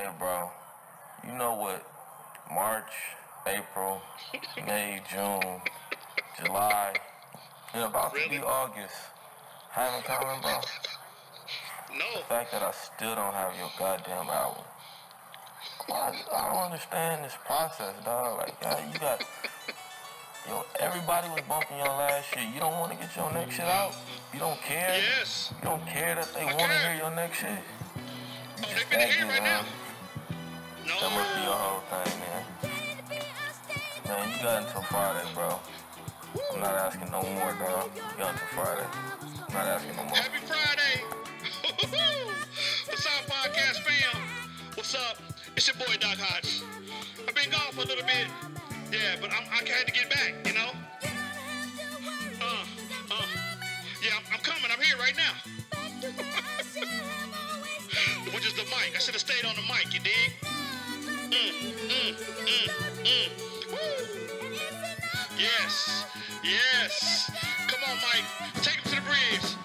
Hey, bro, you know what? March, April, May, June, July, and about to be August. Haven't common, bro. No. The fact that I still don't have your goddamn album. I, I don't understand this process, dog. Like, yeah, you got, yo, everybody was bumping your last shit. You don't want to get your next shit out. You don't care. Yes. You don't care that they want to hear your next shit. Oh, they finna hear it right now. That must be your whole thing, man. Man, you got until Friday, bro. I'm not asking no more, dog. You got until Friday. I'm not asking no more. Happy Friday. What's up, podcast fam? What's up? It's your boy Doc Hodge. I've been gone for a little bit. Yeah, but I'm, I had to get back, you know? Uh, uh. Yeah, I'm, I'm coming. I'm here right now. Which is the mic. I should have stayed on the mic, you dig? Yes, yes. Come on, Mike. Take him to the bridge.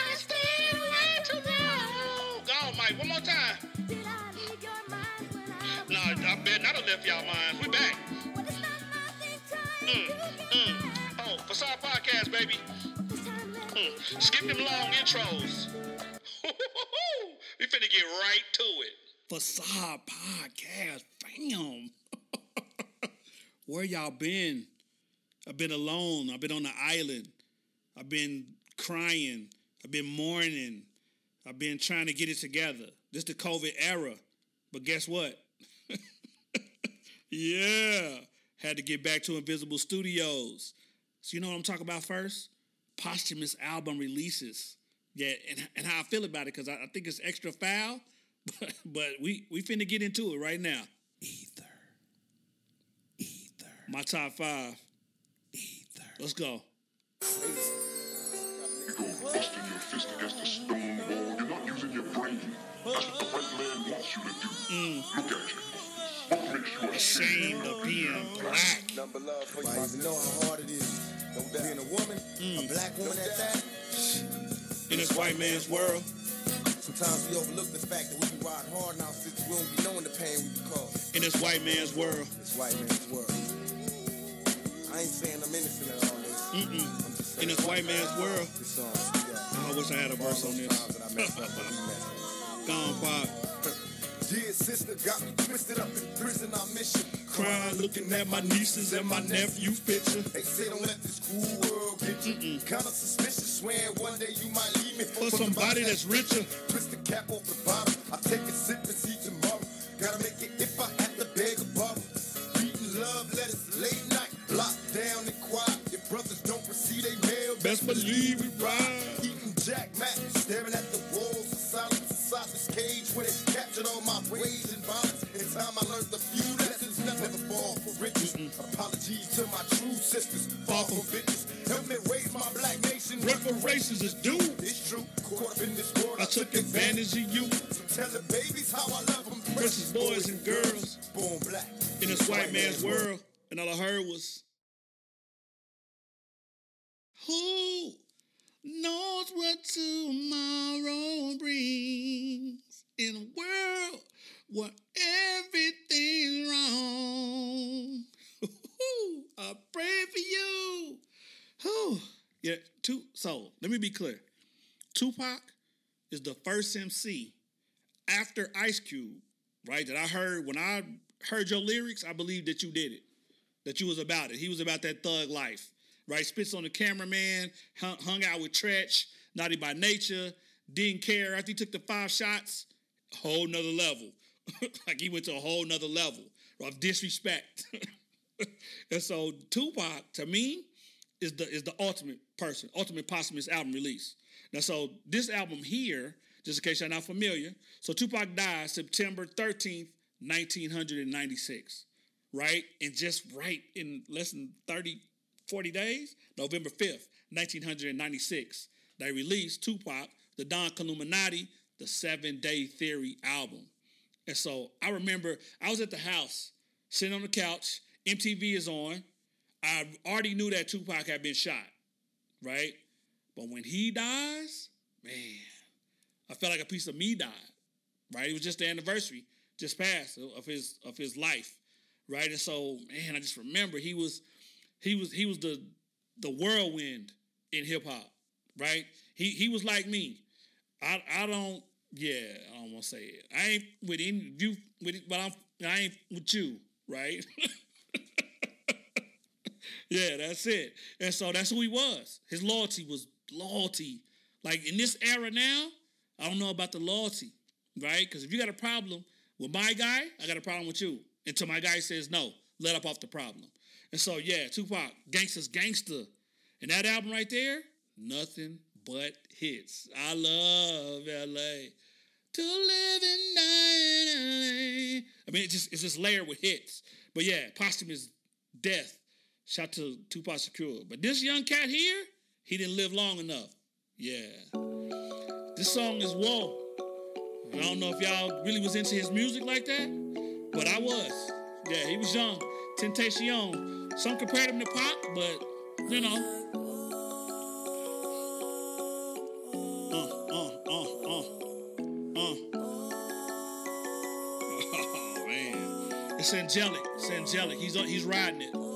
I stayed way too long. Go on, Mike. One more time. No, I bet not have left y'all minds. We back. Mm, mm. Oh, Facade Podcast, baby. Mm. Skip them long intros. we finna get right to it. Facade Podcast, fam. Where y'all been? I've been alone. I've been on the island. I've been crying. I've been mourning. I've been trying to get it together. This the COVID era. But guess what? yeah. Had to get back to Invisible Studios. So you know what I'm talking about first? Posthumous album releases. Yeah, and, and how I feel about it, because I, I think it's extra foul, but, but we, we finna get into it right now. Ether. Ether. My top five. Ether. Let's go. You go busting your fist against a stone wall. You're not using your brain. That's what the white man wants you to do. Look at you. What makes you ashamed? Ashamed of being black. Number love for you. I know how hard it is. Being a woman, a black woman at that. In this white man's world. Sometimes we overlook the fact that we be riding hard now since we don't be knowing the pain we be causing. In this white man's world. This white man's world. I ain't saying I'm innocent in all this. Mm-mm. I'm In this white man's world. this song. Yeah. I wish I had a verse on this. times that I messed up, but we messed up. Gone Pop. Dear sister, got me twisted up in prison. I miss you. Crying, looking at my nieces and my nephew's picture. They say don't let this cool world get you. Kinda suspicious, swearing one day you might leave me For somebody that's richer. Twist the cap off the bottom. I take a sip and see tomorrow. Gotta make it if I have to beg a bottle. Reading love letters late night. Locked down and quiet. If brothers don't receive they mail. Best believe we ride. Eating Jack Mac. Staring at the walls of silence inside this cage where they captured all my rage and violence. In time I learned a few Reparations is due. It's true. Caught up in this world. I took advantage of you. Tell the babies how I love them. Precious boys and girls. Born black. In this white man's world. And all I heard was, Who knows what tomorrow brings in a world where everything's wrong? I pray for you. Whew. Yeah, two, so let me be clear. Tupac is the first MC after Ice Cube, right? That I heard when I heard your lyrics, I believe that you did it, that you was about it. He was about that thug life, right? Spits on the cameraman, hung, out with Treach, naughty by nature, didn't care. After he took the five shots, whole nother level. like he went to a whole nother level of disrespect. and so Tupac, to me, is the is the ultimate person, ultimate posthumous album release. Now, so this album here, just in case you're not familiar, so Tupac died September 13th, 1996, right? And just right in less than 30, 40 days, November 5th, 1996, they released Tupac, the Don Killuminati, the Seven Day Theory album. And so I remember I was at the house, sitting on the couch, MTV is on. I already knew that Tupac had been shot, right? But when he dies, man, I felt like a piece of me died, right? It was just the anniversary. just passed of his of his life, right? And so, man, I just remember he was he was he was the the whirlwind in hip hop, right? He he was like me. I I don't yeah, I don't want to say it. I ain't with any you with but I'm I ain't with you, right? yeah, that's it. And so that's who he was. His loyalty was loyalty. Like in this era now, I don't know about the loyalty, right? Because if you got a problem with my guy, I got a problem with you. Until my guy says no, let up off the problem. And so yeah, Tupac, Gangsta's Gangster. And that album right there, nothing but hits. I love LA. To live in LA. I mean, it just it's just layered with hits. But yeah, posthumous death. Shout to Tupac Shakur. But this young cat here, he didn't live long enough. Yeah. This song is Whoa. I don't know if y'all really was into his music like that, but I was. Yeah, he was young. Temptation. Some compared him to Pop, but you know. Uh, uh, uh. Oh it's angelic. It's angelic. He's. He's riding it.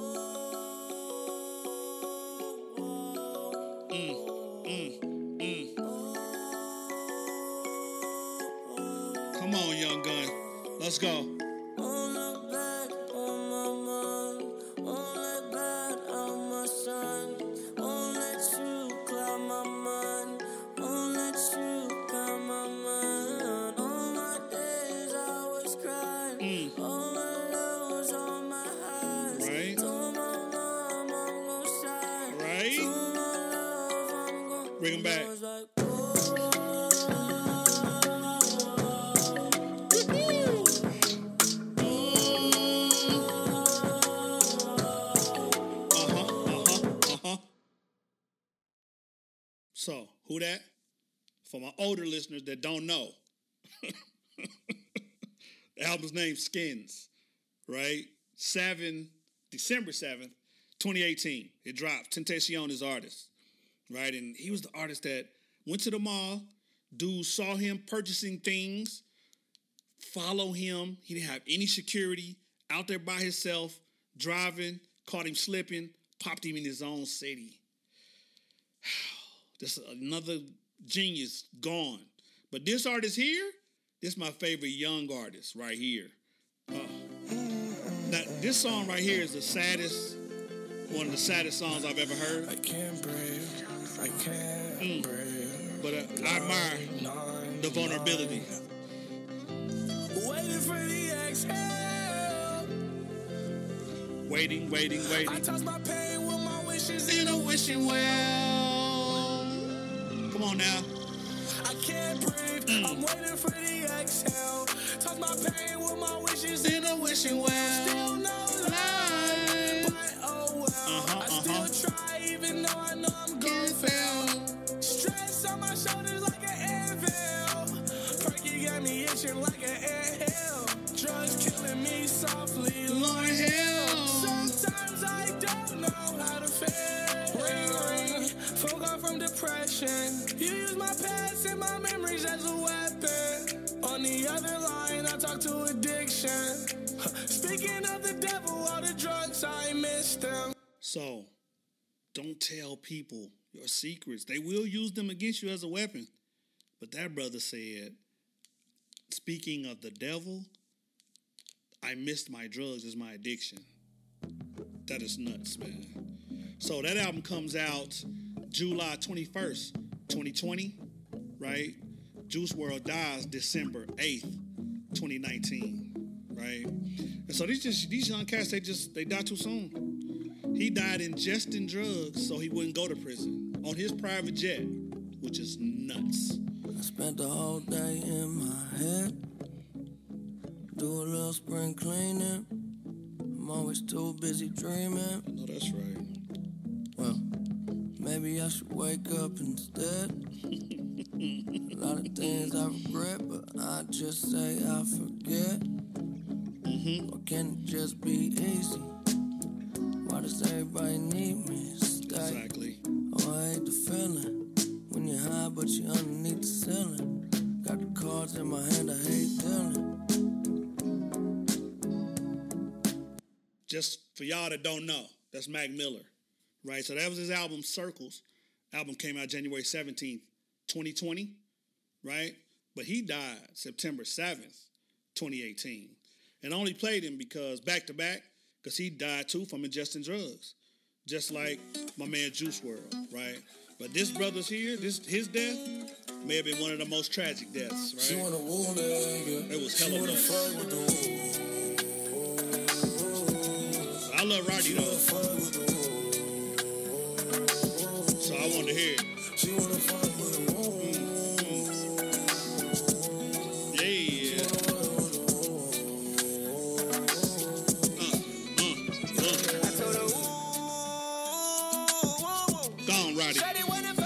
Let's go. So, who that? For my older listeners that don't know, the album's name Skins, right? 7, December 7th, 2018. It dropped. Tentacion is artist, right? And he was the artist that went to the mall. Dudes saw him purchasing things, follow him. He didn't have any security, out there by himself, driving, caught him slipping, popped him in his own city. This another genius gone. But this artist here, this is my favorite young artist right here. Uh, now, this song right here is the saddest, one of the saddest songs I've ever heard. I can't breathe. I can't breathe. But uh, I admire the vulnerability. Waiting for the exhale. Waiting, waiting, I waiting. toss my pain with my wishes In a wishing well. Come on now. I can't breathe. Mm. I'm waiting for the exhale. Toss my pain with my wishes In a wishing well. Depression. You use my past and my memories as a weapon. On the other line, I talk to addiction. Speaking of the devil, all the drugs I miss them. So, don't tell people your secrets. They will use them against you as a weapon. But that brother said, speaking of the devil, I missed my drugs as my addiction. That is nuts, man. So that album comes out July 21st, 2020, right? Juice WRLD dies December 8th, 2019, right? And so these just these young cats, they just they die too soon. He died ingesting drugs so he wouldn't go to prison on his private jet, which is nuts. I spent the whole day in my head. Do a little spring cleaning. I'm always too busy dreaming. I know that's right. Maybe I should wake up instead. a lot of things I regret, but I just say I forget. Mm-hmm. Can it just be easy? Why does everybody need me? Stay. Exactly. Oh, I hate the feeling when you're high, but you're underneath the ceiling. Got the cards in my hand, I hate dealing. Just for y'all that don't know, that's Mac Miller right? So that was his album Circles. Album came out January 17th, 2020, right? But he died September 7th, 2018. And I only played him because back to back, because he died too from ingesting drugs. Just like my man Juice WRLD, right? But this brother's here, this his death may have been one of the most tragic deaths, right? She wanna woo nigga. It was hella wanna nuts. with the woo. I love Roddy though, She wanna with the woo. Yeah. I told her, ooh, Go on, Roddy.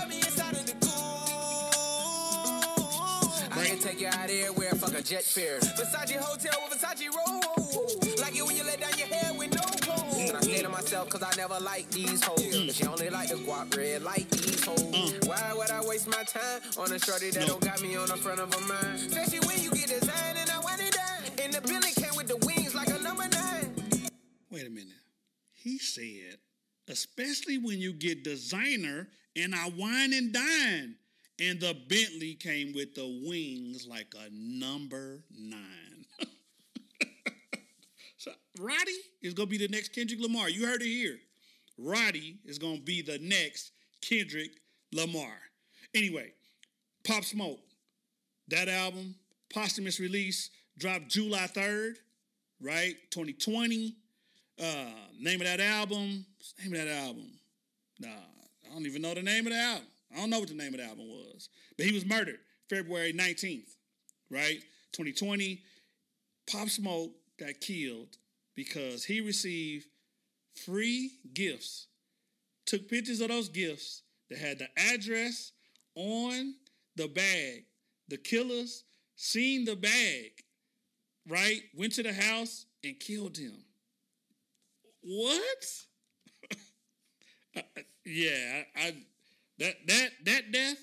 Me inside of the cool. I can take you out everywhere, fuck a jet fare. Versace hotel with Versace roll. Myself, cause I never like these hoes. But she only like the guap red like these hoes. Mm. Why would I waste my time on a shorty that No. don't got me on the front of a mind? Especially when you get designed and I want it done. And the building came with the wings like a number nine. Wait a minute. He said, especially when you get designer and I wine and dine. And the Bentley came with the wings like a number nine. Roddy is gonna be the next Kendrick Lamar. You heard it here. Roddy is gonna be the next Kendrick Lamar. Anyway, Pop Smoke. That album, posthumous release, dropped July 3rd, right? 2020. Uh, name of that album. name of that album? Nah, I don't even know the name of the album. I don't know what the name of the album was. But he was murdered February 19th, right? 2020. Pop Smoke got killed because he received free gifts. Took pictures of those gifts that had the address on the bag. The killers seen the bag, right? Went to the house and killed him. What? Uh, uh, yeah, I, I that that that death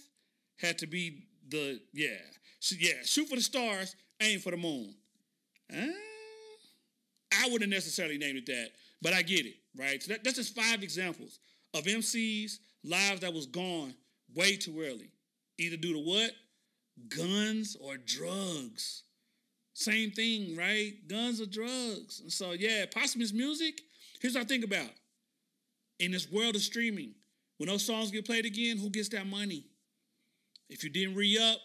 had to be the yeah so, yeah shoot for the stars, aim for the moon. Uh, I wouldn't necessarily named it that, but I get it right. So that, that's just five examples of MCs lives that was gone way too early, either due to what guns or drugs. Same thing, right? Guns or drugs. And so, yeah, posthumous music. Here's what I think about. In this world of streaming, when those songs get played again, who gets that money? If you didn't re up,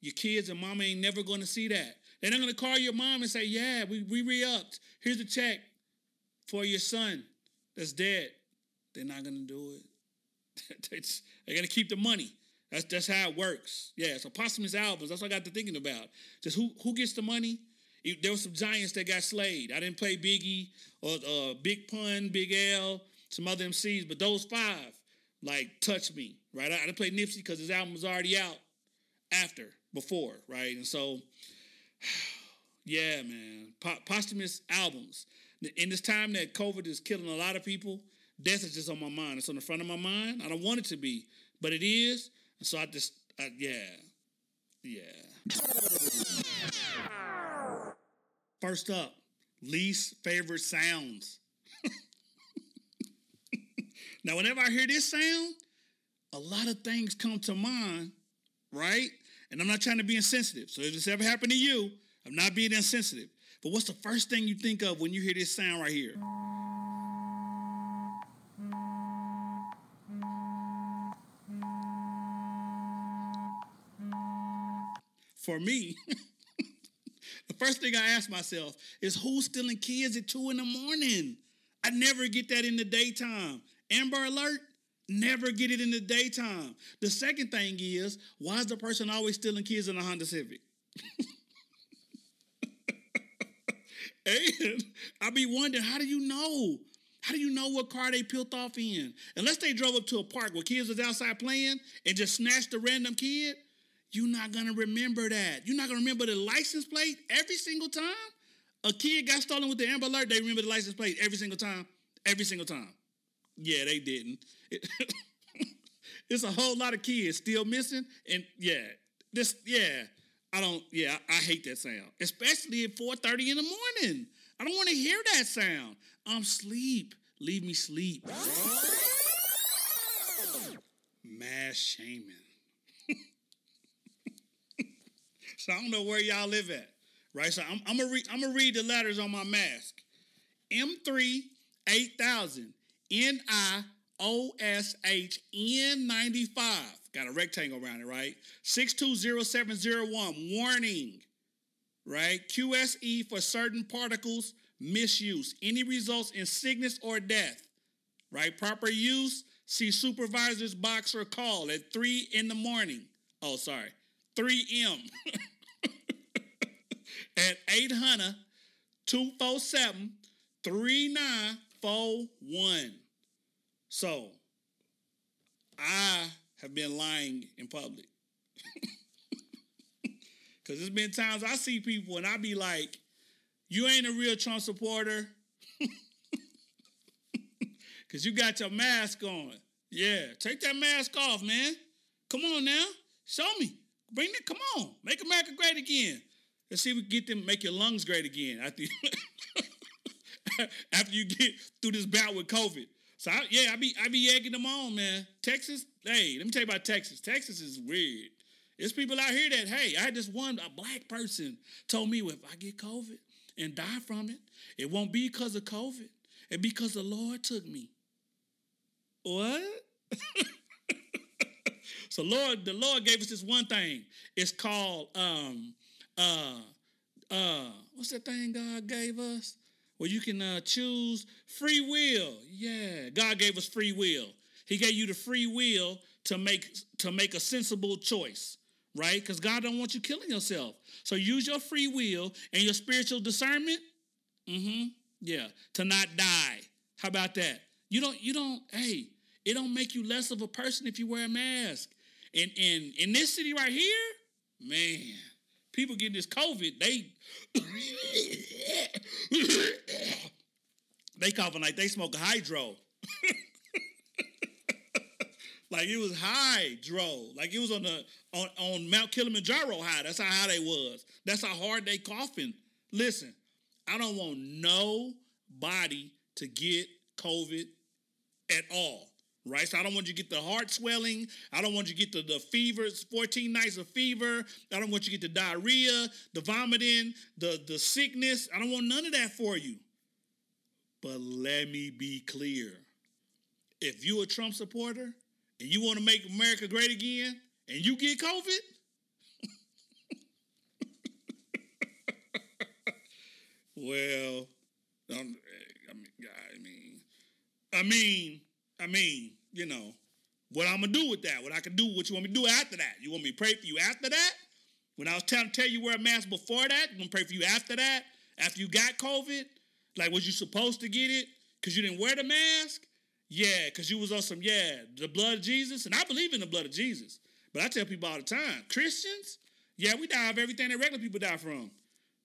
your kids and mama ain't never gonna see that. They're not gonna call your mom and say, Yeah, we, we re upped. Here's the check for your son that's dead. They're not gonna do it. They're gonna keep the money. That's that's how it works. Yeah, so posthumous albums. That's what I got to thinking about. Just who who gets the money? There were some giants that got slayed. I didn't play Biggie or uh, Big Pun, Big L, some other MCs, but those five like touch me, right? I, I didn't play Nipsey because his album was already out after, before, right? And so, yeah, man, po- posthumous albums. In this time that COVID is killing a lot of people, death is just on my mind. It's on the front of my mind. I don't want it to be, but it is. And so I just, I, yeah, yeah. First up, least favorite sounds. now, whenever I hear this sound, a lot of things come to mind, right? And I'm not trying to be insensitive. So if this ever happened to you, I'm not being insensitive. But what's the first thing you think of when you hear this sound right here? For me, the first thing I ask myself is who's stealing kids at two in the morning? I never get that in the daytime. Amber Alert, never get it in the daytime. The second thing is, why is the person always stealing kids in a Honda Civic? and I be wondering, how do you know? How do you know what car they peeled off in? Unless they drove up to a park where kids was outside playing and just snatched a random kid, you're not gonna remember that. You're not gonna remember the license plate every single time. A kid got stolen with the Amber Alert, they remember the license plate every single time. Every single time. Yeah, they didn't. it's a whole lot of kids still missing, and yeah, this yeah, I don't yeah, I, hate that sound, especially at 4:30 in the morning. I don't want to hear that sound. I'm sleep. Leave me sleep. Mass shaming. so I don't know where y'all live at, right? So I'm, I'm gonna read. I'm gonna read the letters on my mask. M3 8000 N I O S H N 95. Got a rectangle around it, right? 620701. Warning, right? QSE for certain particles misuse. Any results in sickness or death, right? Proper use, see supervisor's box or call at 3 in the morning. Oh, sorry, 3 M. at 800 247 3941. So, I have been lying in public. Because there's been times I see people and I be like, you ain't a real Trump supporter. Because you got your mask on. Yeah, take that mask off, man. Come on now. Show me. Bring it. Come on. Make America great again. Let's see if we can get them, make your lungs great again after you, after you get through this bout with COVID. So I, yeah, I be I be egging them on, man. Texas, hey, let me tell you about Texas. Texas is weird. There's people out here that, hey, I had this one a black person told me, if I get COVID and die from it, it won't be because of COVID. It because the Lord took me. What? so Lord, the Lord gave us this one thing. It's called um uh uh what's that thing God gave us? Where you can uh, choose free will. Yeah, God gave us free will. He gave you the free will to make to make a sensible choice, right? Because God don't want you killing yourself. So use your free will and your spiritual discernment. Mm-hmm. Yeah, to not die. How about that? You don't. You don't. Hey, it don't make you less of a person if you wear a mask. And in in this city right here, man, people getting this COVID, they they coughing like they smoke hydro. like it was hydro. Like it was on the on, on Mount Kilimanjaro high. That's how high they was. That's how hard they coughing. Listen, I don't want nobody to get COVID at all right? So I don't want you to get the heart swelling. I don't want you to get the, the fevers, 14 nights of fever. I don't want you to get the diarrhea, the vomiting, the, the sickness. I don't want none of that for you. But let me be clear. If you're a Trump supporter and you want to make America great again and you get COVID, well, um, I mean, I mean, I mean, you know, what I'm gonna do with that, what I can do, what you want me to do after that. You want me to pray for you after that? When I was telling tell you wear a mask before that, I'm gonna pray for you after that, after you got COVID. Like, was you supposed to get it because you didn't wear the mask? Yeah, because you was on some, yeah, the blood of Jesus. And I believe in the blood of Jesus. But I tell people all the time, Christians, yeah, we die of everything that regular people die from.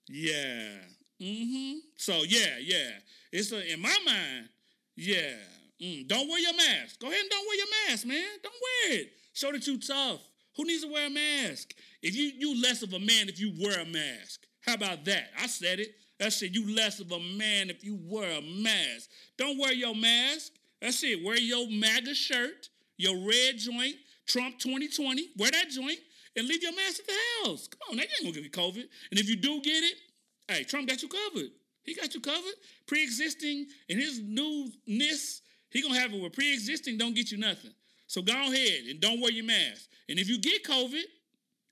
Yeah. Mm-hmm. So yeah, yeah. It's a, in my mind, yeah. Mm, don't wear your mask. Go ahead and don't wear your mask, man. Don't wear it. Show that you tough. Who needs to wear a mask? If you you less of a man if you wear a mask. How about that? I said it. I said you less of a man if you wear a mask. Don't wear your mask. That's it. Wear your MAGA shirt, your red joint, Trump 2020. Wear that joint and leave your mask at the house. Come on, that ain't gonna give you COVID. And if you do get it, hey, Trump got you covered. He got you covered. Pre-existing in his newness he gonna have it where pre-existing don't get you nothing. So go ahead and don't wear your mask. And if you get COVID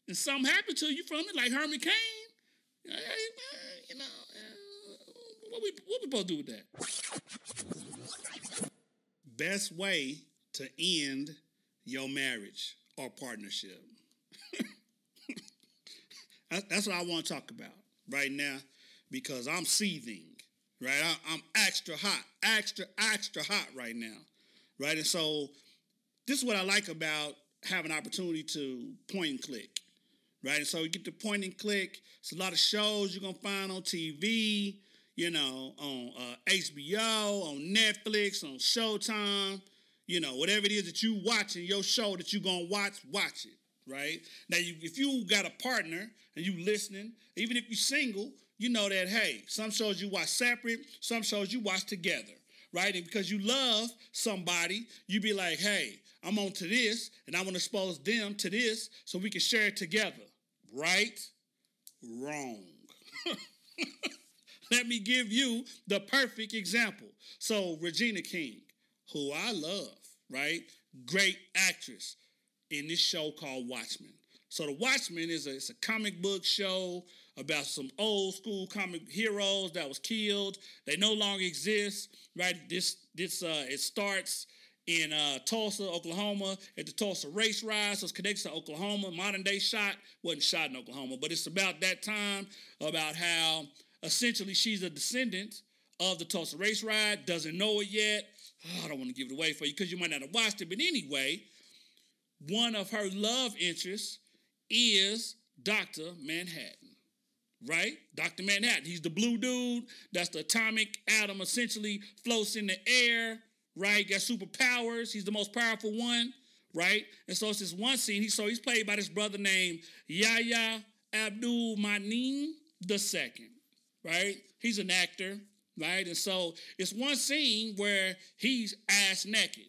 and something happened to you from it, like Herman Cain, you know, what we what we supposed to do with that? Best way to end your marriage or partnership. That's what I want to talk about right now because I'm seething right? I, am extra hot, extra, extra hot right now, right? And so this is what I like about having opportunity to point and click, right? And so you get to point and click. It's a lot of shows you're gonna find on TV, you know, on uh, HBO, on Netflix, on Showtime, you know, whatever it is that you watching your show that you're gonna watch, watch it, right? Now, you, if you got a partner and you listening, even if you're single, you know that hey, some shows you watch separate, some shows you watch together, right? And because you love somebody, you be like, hey, I'm on to this, and I want to expose them to this so we can share it together, right? Wrong. Let me give you the perfect example. So, Regina King, who I love, right? Great actress in this show called Watchmen. So, The Watchmen is a, it's a comic book show about some old school comic heroes that was killed. They no longer exist, right? This this uh, it starts in uh, Tulsa, Oklahoma, at the Tulsa Race Riot. So it's connected to Oklahoma. Modern day shot wasn't shot in Oklahoma, but it's about that time about how essentially she's a descendant of the Tulsa Race Riot. Doesn't know it yet. Oh, I don't want to give it away for you because you might not have watched it. But anyway, one of her love interests is Dr. Manhattan right? Dr. Manhattan. He's the blue dude. That's the atomic atom, essentially floats in the air, right? Got superpowers. He's the most powerful one, right? And so it's this one scene. He so he's played by this brother named Yahya Abdul Mateen the second, right? He's an actor, right? And so it's one scene where he's ass naked,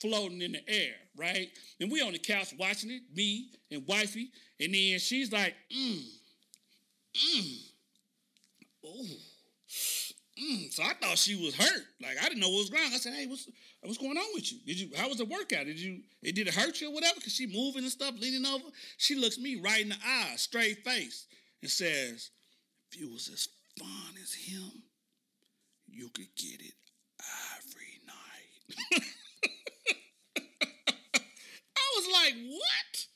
floating in the air, right? And we on the couch watching it, me and wifey, and then she's like, mm, mm, oh. Mm, so I thought she was hurt. Like I didn't know what was wrong. I said, "Hey, what's what's going on with you? Did you how was the workout? Did you it did it hurt you or whatever? Cause she moving and stuff, leaning over. She looks me right in the eye, straight face, and says, "If you was as fun as him, you could get it every night." I was like, "What?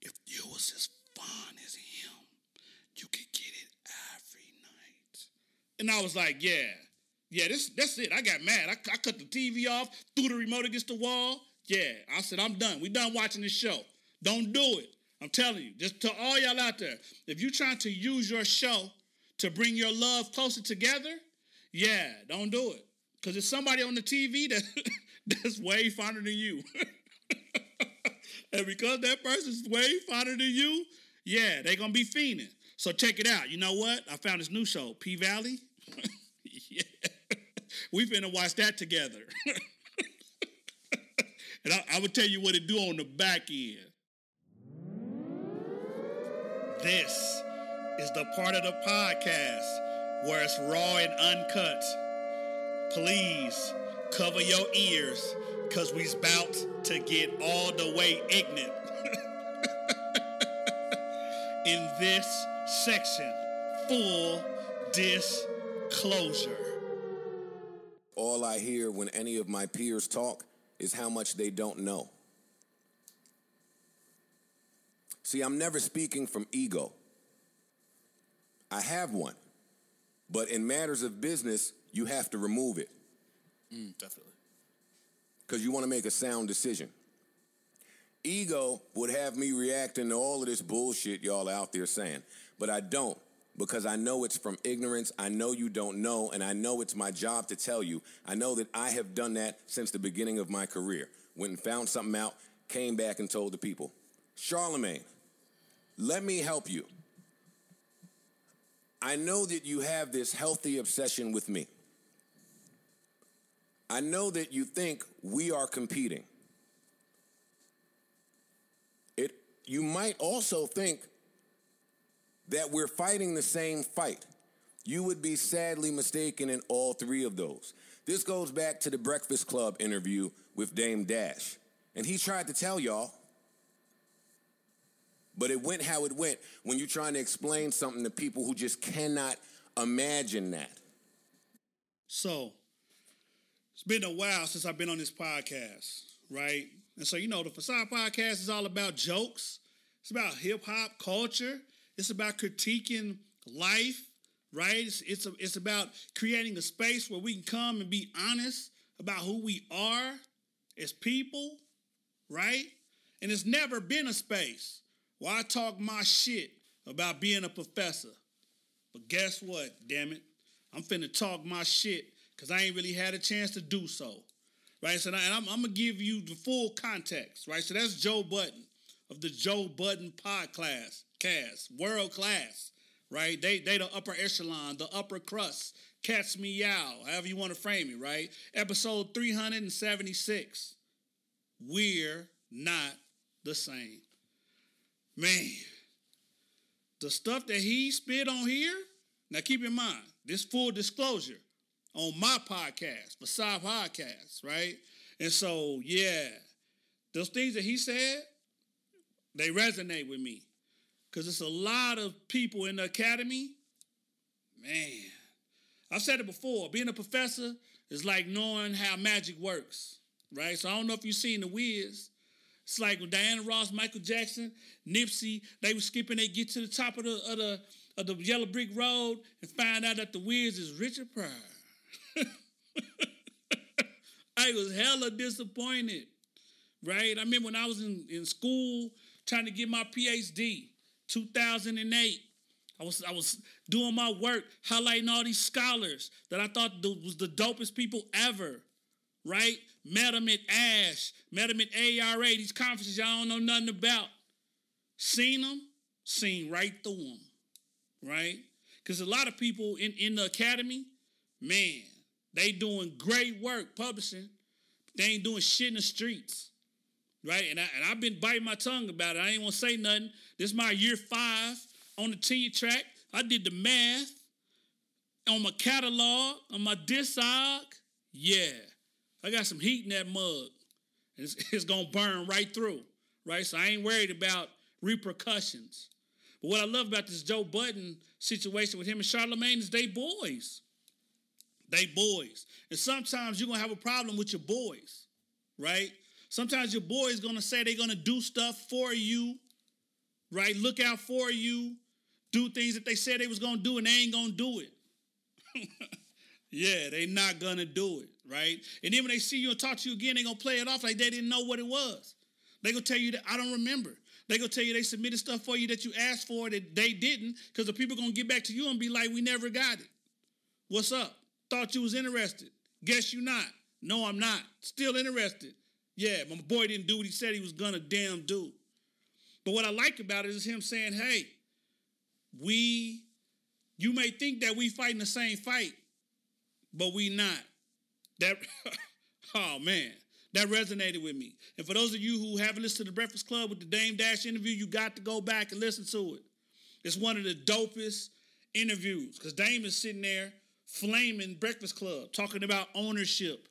If you was as fun as him, you could get it every night." And I was like, "Yeah, yeah, this that's it. I got mad. I, I cut the TV off, threw the remote against the wall. Yeah, I said, I'm done. We done watching this show. Don't do it. I'm telling you, just to all y'all out there, if you're trying to use your show to bring your love closer together, yeah, don't do it. Because there's somebody on the TV that that's way finer than you. and because that person's way finer than you, yeah, they gonna be fiending. So check it out. You know what? I found this new show, P Valley. Yeah. We finna watch that together. and I, I will tell you what it do on the back end. This is the part of the podcast where it's raw and uncut. Please cover your ears because we's about to get all the way ignorant. In this section, full disclosure. All I hear when any of my peers talk is how much they don't know. See, I'm never speaking from ego. I have one. But in matters of business, you have to remove it mm, Definitely. because you want to make a sound decision. Ego would have me reacting to all of this bullshit y'all out there saying, but I don't because I know it's from ignorance. I know you don't know, and I know it's my job to tell you. I know that I have done that since the beginning of my career. Went and found something out, came back and told the people. Charlemagne, let me help you. I know that you have this healthy obsession with me. I know that you think we are competing. It you might also think that we're fighting the same fight. You would be sadly mistaken in all three of those. This goes back to the Breakfast Club interview with Dame Dash. And he tried to tell y'all, but it went how it went when you're trying to explain something to people who just cannot imagine that. So, it's been a while since I've been on this podcast, right? And so, you know, the Facade Podcast is all about jokes. It's about hip hop culture. It's about critiquing life, right? It's, it's, a, it's about creating a space where we can come and be honest about who we are as people, right? And it's never been a space where I talk my shit about being a professor. But guess what, damn it? I'm finna talk my shit because I ain't really had a chance to do so. Right? So, and I'm, I'm gonna give you the full context, right? So that's Joe Budden of the Joe Budden podcast, cast, world class, right? They they the upper echelon, the upper crust. Catch me out, however you want to frame it, right? Episode 376. We're not the same. Man, the stuff that he spit on here, now keep in mind, this full disclosure on my podcast, Facade Podcast, right? And so, yeah, those things that he said, they resonate with me. Because it's a lot of people in the academy, man. I've said it before, being a professor is like knowing how magic works, right? So I don't know if you've seen The Wiz. It's like when Diana Ross, Michael Jackson, Nipsey, they were skipping, they get to the top of the, of the, of the yellow brick road and find out that The Wiz is Richard Pryor. I was hella disappointed, right? I remember when I was in, in school trying to get my PhD, 2008. I was I was doing my work, highlighting all these scholars that I thought was the dopest people ever, right? Met them at ASHE, met them at ARA, these conferences y'all don't know nothing about. Seen them, seen right through them, right? Because a lot of people in, in the academy, man, they doing great work publishing. They ain't doing shit in the streets. Right? And, I, and I've been biting my tongue about it. I ain't want to say nothing. This is my year five on the tenure track. I did the math on my catalog, on my discog. Yeah. I got some heat in that mug. It's, it's going to burn right through. Right? So I ain't worried about repercussions. But what I love about this Joe Budden situation with him and Charlemagne is they boys. They boys. And sometimes you're gonna have a problem with your boys, right? Sometimes your boy is gonna say they're gonna do stuff for you, right? Look out for you, do things that they said they was gonna do and they ain't gonna do it. yeah, they not gonna do it, right? And then when they see you and talk to you again, they gonna play it off like they didn't know what it was. They gonna tell you that I don't remember. They gonna tell you they submitted stuff for you that you asked for that they didn't, because the people gonna get back to you and be like, we never got it. What's up? Thought you was interested. Guess you not. No, I'm not. Still interested. Yeah, my boy didn't do what he said he was gonna damn do. But what I like about it is him saying, hey, we, you may think that we fighting the same fight, but we not. That, oh man, that resonated with me. And for those of you who haven't listened to the Breakfast Club with the Dame Dash interview, you got to go back and listen to it. It's one of the dopest interviews because Dame is sitting there flaming Breakfast Club, talking about ownership,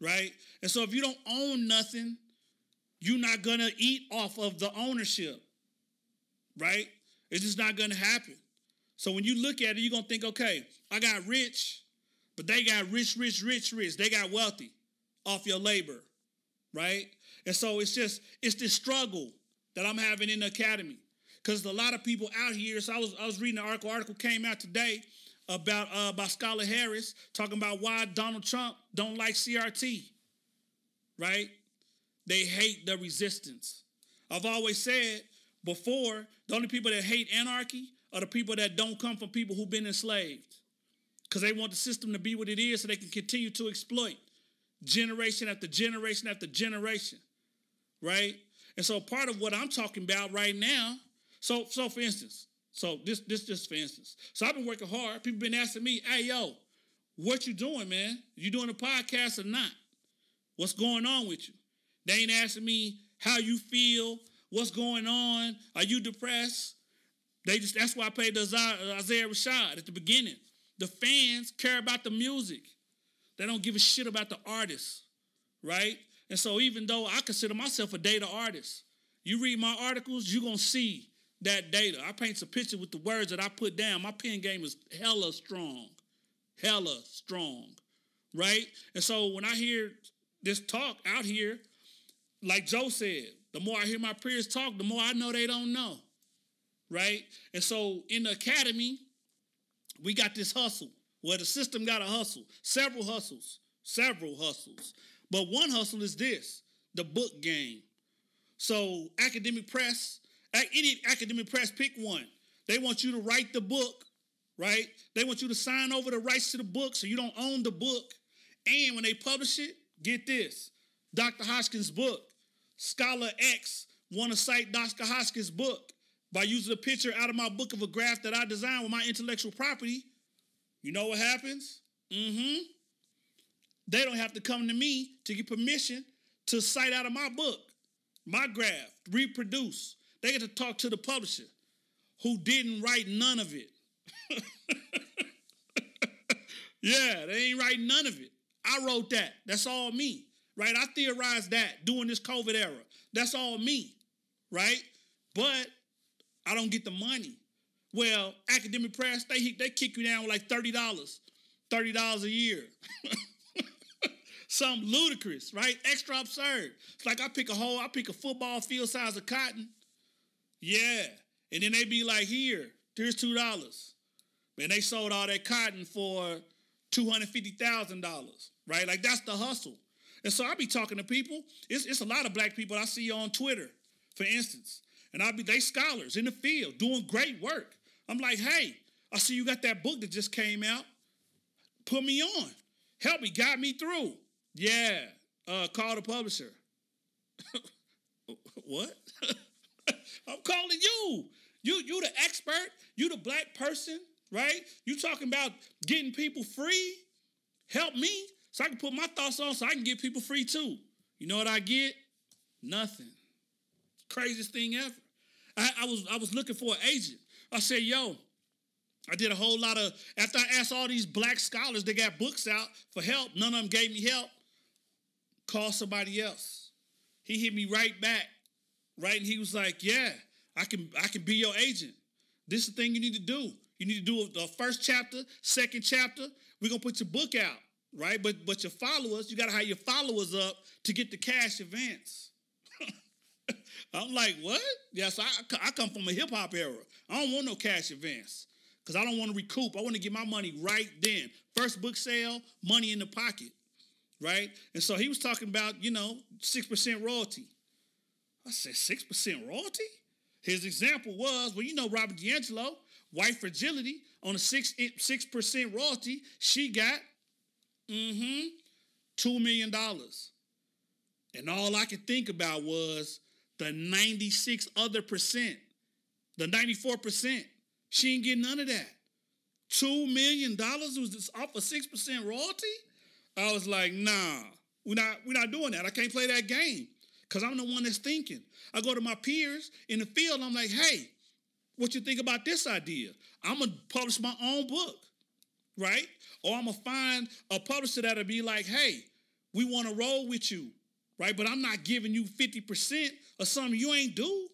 right? And so if you don't own nothing, you're not gonna eat off of the ownership, right? It's just not gonna happen. So when you look at it, you're gonna think, okay, I got rich, but they got rich, rich, rich, rich. They got wealthy off your labor, right? And so it's just, it's this struggle that I'm having in the academy. Because a lot of people out here, so I was I was reading an article, article came out today about uh, by Scarlett Harris talking about why Donald Trump don't like CRT. Right? They hate the resistance. I've always said before, the only people that hate anarchy are the people that don't come from people who've been enslaved. Because they want the system to be what it is so they can continue to exploit generation after generation after generation. Right? And so part of what I'm talking about right now, so so for instance, so this this just for instance. So I've been working hard. People been asking me, "Hey yo, what you doing, man? You doing a podcast or not? What's going on with you?" They ain't asking me how you feel, what's going on, are you depressed? They just that's why I played the Isaiah Rashad at the beginning. The fans care about the music. They don't give a shit about the artist, right? And so even though I consider myself a data artist, you read my articles, you're gonna see that data. I paint a picture with the words that I put down. My pen game is hella strong, hella strong, right? And so when I hear this talk out here, like Joe said, the more I hear my peers talk, the more I know they don't know, right? And so in the academy, we got this hustle where the system got a hustle, several hustles, several hustles. But one hustle is this the book game. So, academic press, any academic press, pick one. They want you to write the book, right? They want you to sign over the rights to the book so you don't own the book. And when they publish it, get this Dr. Hoskins' book, Scholar X want to cite Dr. Hoskins' book. by using a picture out of my book of a graph that I designed with my intellectual property, you know what happens? Mm-hmm. They don't have to come to me to get permission to cite out of my book, my graph, reproduce. They get to talk to the publisher who didn't write none of it. yeah, they ain't write none of it. I wrote that. That's all me, right? I theorized that during this COVID era. That's all me, right? But I don't get the money. Well, academic press, they they kick you down with like $30, $30 a year. Something ludicrous, right? Extra absurd. It's like I pick a hole, I pick a football field size of cotton. Yeah. And then they be like, here, here's two dollars. And they sold all that cotton for $250,000, right? Like that's the hustle. And so I be talking to people. It's, it's a lot of black people I see on Twitter, for instance. And I'll be, they scholars in the field doing great work. I'm like, hey, I see you got that book that just came out. Put me on. Help me, guide me through. Yeah, uh, call the publisher. what? I'm calling you. You you the expert. You the black person, right? You talking about getting people free? Help me so I can put my thoughts on so I can get people free too. You know what I get? Nothing. Craziest thing ever. I, I was I was looking for an agent. I said, yo, I did a whole lot of after I asked all these black scholars that got books out for help, none of them gave me help. Call somebody else. He hit me right back, right? And he was like, Yeah, I can I can be your agent. This is the thing you need to do. You need to do the first chapter, second chapter. We're gonna put your book out, right? But but your followers, you gotta have your followers up to get the cash advance. I'm like, what? Yes, I, I come from a hip hop era. I don't want no cash advance because I don't want to recoup. I want to get my money right then. First book sale, money in the pocket, right? And so he was talking about, you know, 6% royalty. I said, 6% royalty? His example was, well, you know, Robin DiAngelo, White Fragility, on a 6, 6% royalty, she got, mm-hmm, $2 million. And all I could think about was the 96 other percent, the 94%. She ain't getting none of that. $2 million was off a 6% royalty? I was like, nah, we're not, we're not doing that. I can't play that game because I'm the one that's thinking. I go to my peers in the field, I'm like, hey, what you think about this idea? I'm gonna publish my own book, right? Or I'm gonna find a publisher that'll be like, hey, we wanna roll with you, right? But I'm not giving you 50% of something you ain't do.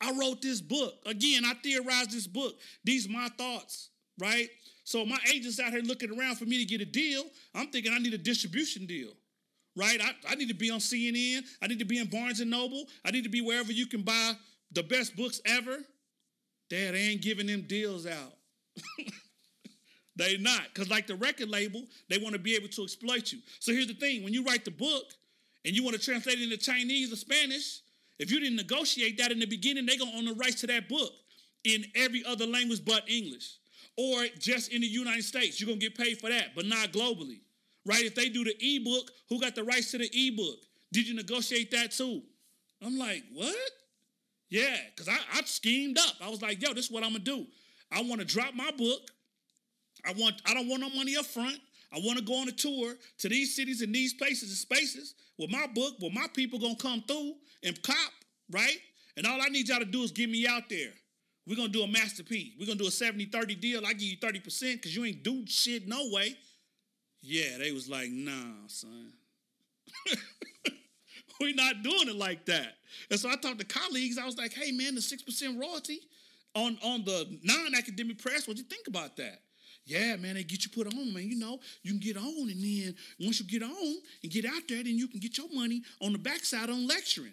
I wrote this book. Again, I theorized this book. These my thoughts, right? So my agent's out here looking around for me to get a deal. I'm thinking I need a distribution deal right? I, I need to be on CNN. I need to be in Barnes and Noble. I need to be wherever you can buy the best books ever. Dad, ain't giving them deals out. they not. Because like the record label, they want to be able to exploit you. So here's the thing. When you write the book and you want to translate it into Chinese or Spanish, if you didn't negotiate that in the beginning, they're going to own the rights to that book in every other language but English. Or just in the United States. You're going to get paid for that, but not globally right? If they do the ebook, who got the rights to the ebook? Did you negotiate that too? I'm like, what? Yeah, because I, I schemed up. I was like, yo, this is what I'm gonna do. I want to drop my book. I want I don't want no money up front. I want to go on a tour to these cities and these places and spaces with my book, where my people gonna come through and cop, right? And all I need y'all to do is get me out there. We're gonna do a masterpiece. We're gonna do a 70-30 deal. I give you 30% because you ain't do shit no way. Yeah, they was like, nah, son. We're not doing it like that. And so I talked to colleagues. I was like, hey, man, the 6% royalty on, on the non academic press, what you think about that? Yeah, man, they get you put on, man. You know, you can get on, and then once you get on and get out there, then you can get your money on the backside on lecturing.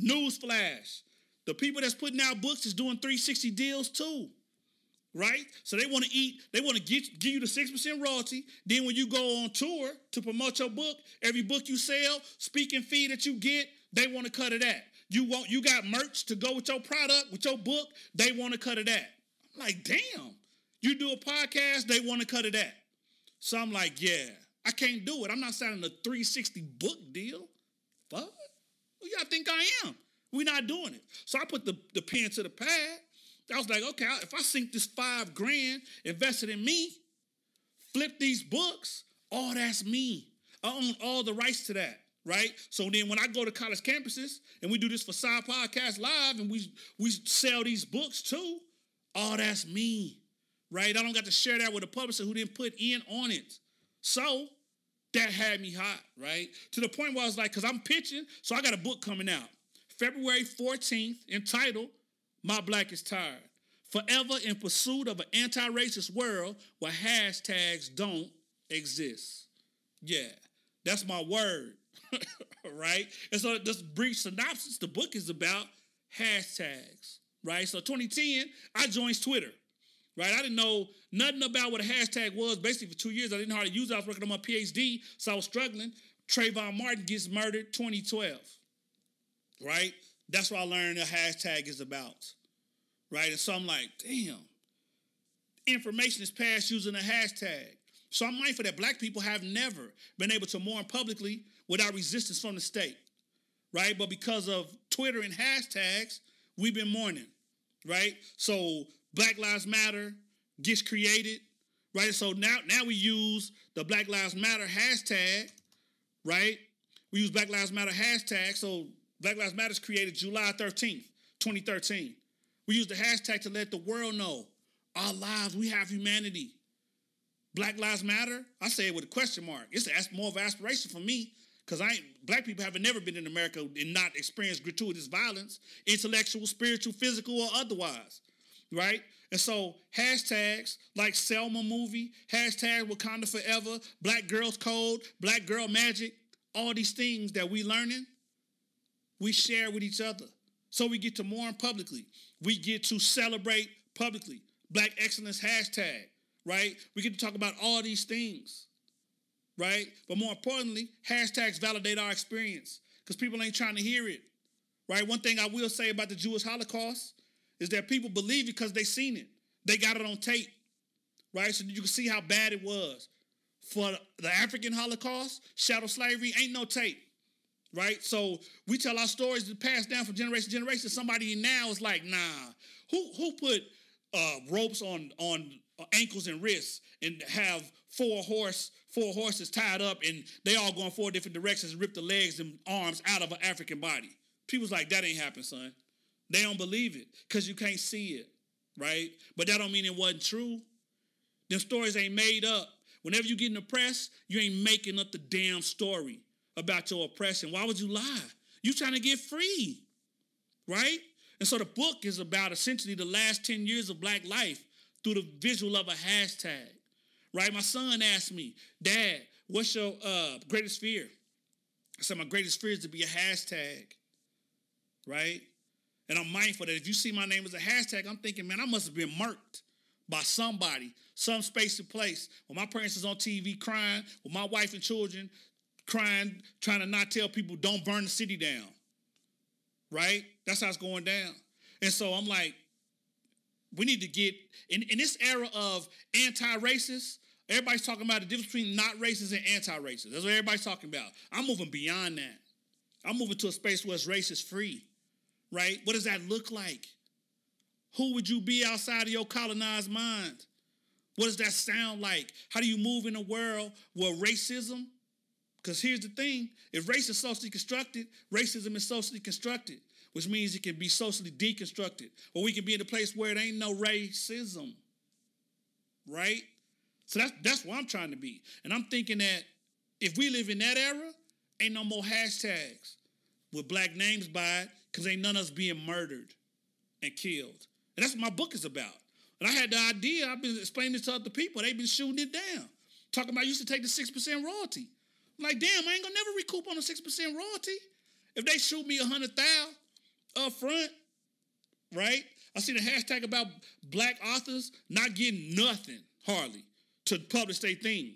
Newsflash. The people that's putting out books is doing 360 deals too right? So they want to eat, they want to get give you the 6% royalty. Then when you go on tour to promote your book, every book you sell, speaking fee that you get, they want to cut it at. You want you got merch to go with your product, with your book, they want to cut it at. I'm like, damn. You do a podcast, they want to cut it at. So I'm like, yeah, I can't do it. I'm not signing a 360 book deal. Fuck. Who y'all think I am? We're not doing it. So I put the, the pen to the pad. I was like, okay, if I sink this five grand invested in me, flip these books, all that's me. I own all the rights to that, right? So then when I go to college campuses and we do this for Side Podcast Live and we we sell these books too, all that's me, right? I don't got to share that with a publisher who didn't put in on it. So that had me hot, right? To the point where I was like, because I'm pitching, so I got a book coming out February 14th entitled My Black is Tired. Forever in pursuit of an anti racist world where hashtags don't exist. Yeah, that's my word, right? And so, this brief synopsis the book is about hashtags, right? So, 2010, I joined Twitter, right? I didn't know nothing about what a hashtag was. Basically, for two years, I didn't know how to use it. I was working on my PhD, so I was struggling. Trayvon Martin gets murdered 2012, right? That's what I learned a hashtag is about right? And so I'm like, damn, information is passed using a hashtag. So I'm mindful that black people have never been able to mourn publicly without resistance from the state, right? But because of Twitter and hashtags, we've been mourning, right? So Black Lives Matter gets created, right? So now, now we use the Black Lives Matter hashtag, right? We use Black Lives Matter hashtag. So Black Lives Matter is created July 13th, 2013. We use the hashtag to let the world know our lives, we have humanity. Black Lives Matter, I say it with a question mark. It's more of an aspiration for me because I ain't, black people have never been in America and not experienced gratuitous violence, intellectual, spiritual, physical, or otherwise, right? And so hashtags like Selma movie, hashtag Wakanda Forever, Black Girls Code, Black Girl Magic, all these things that we learning, we share with each other. So we get to mourn publicly. We get to celebrate publicly. Black Excellence hashtag, right? We get to talk about all these things, right? But more importantly, hashtags validate our experience because people ain't trying to hear it, right? One thing I will say about the Jewish Holocaust is that people believe it because they seen it. They got it on tape, right? So you can see how bad it was. For the African Holocaust, shadow slavery, ain't no tape right? So we tell our stories to pass down from generation to generation. Somebody now is like, nah, who who put uh, ropes on on ankles and wrists and have four horse four horses tied up and they all going four different directions and rip the legs and arms out of an African body? People's like, that ain't happen, son. They don't believe it because you can't see it, right? But that don't mean it wasn't true. Them stories ain't made up. Whenever you get in the press, you ain't making up the damn story about your oppression. Why would you lie? You trying to get free, right? And so the book is about essentially the last 10 years of black life through the visual of a hashtag, right? My son asked me, Dad, what's your uh, greatest fear? I said, my greatest fear is to be a hashtag, right? And I'm mindful that if you see my name as a hashtag, I'm thinking, man, I must have been marked by somebody, some space and place. When my parents is on TV crying, with my wife and children crying, trying to not tell people don't burn the city down. Right? That's how it's going down. And so I'm like, we need to get in, in this era of anti-racist, everybody's talking about the difference between not racist and anti-racist. That's what everybody's talking about. I'm moving beyond that. I'm moving to a space where it's racist free. Right? What does that look like? Who would you be outside of your colonized mind? What does that sound like? How do you move in a world where racism because here's the thing if race is socially constructed, racism is socially constructed, which means it can be socially deconstructed. Or we can be in a place where it ain't no racism. Right? So that's that's where I'm trying to be. And I'm thinking that if we live in that era, ain't no more hashtags with black names by it, because ain't none of us being murdered and killed. And that's what my book is about. And I had the idea, I've been explaining this to other people, they've been shooting it down. Talking about I used to take the 6% royalty. Like, damn, I ain't gonna never recoup on a 6% royalty. If they shoot me a hundred thousand up front, right? I see the hashtag about black authors not getting nothing hardly to publish their thing,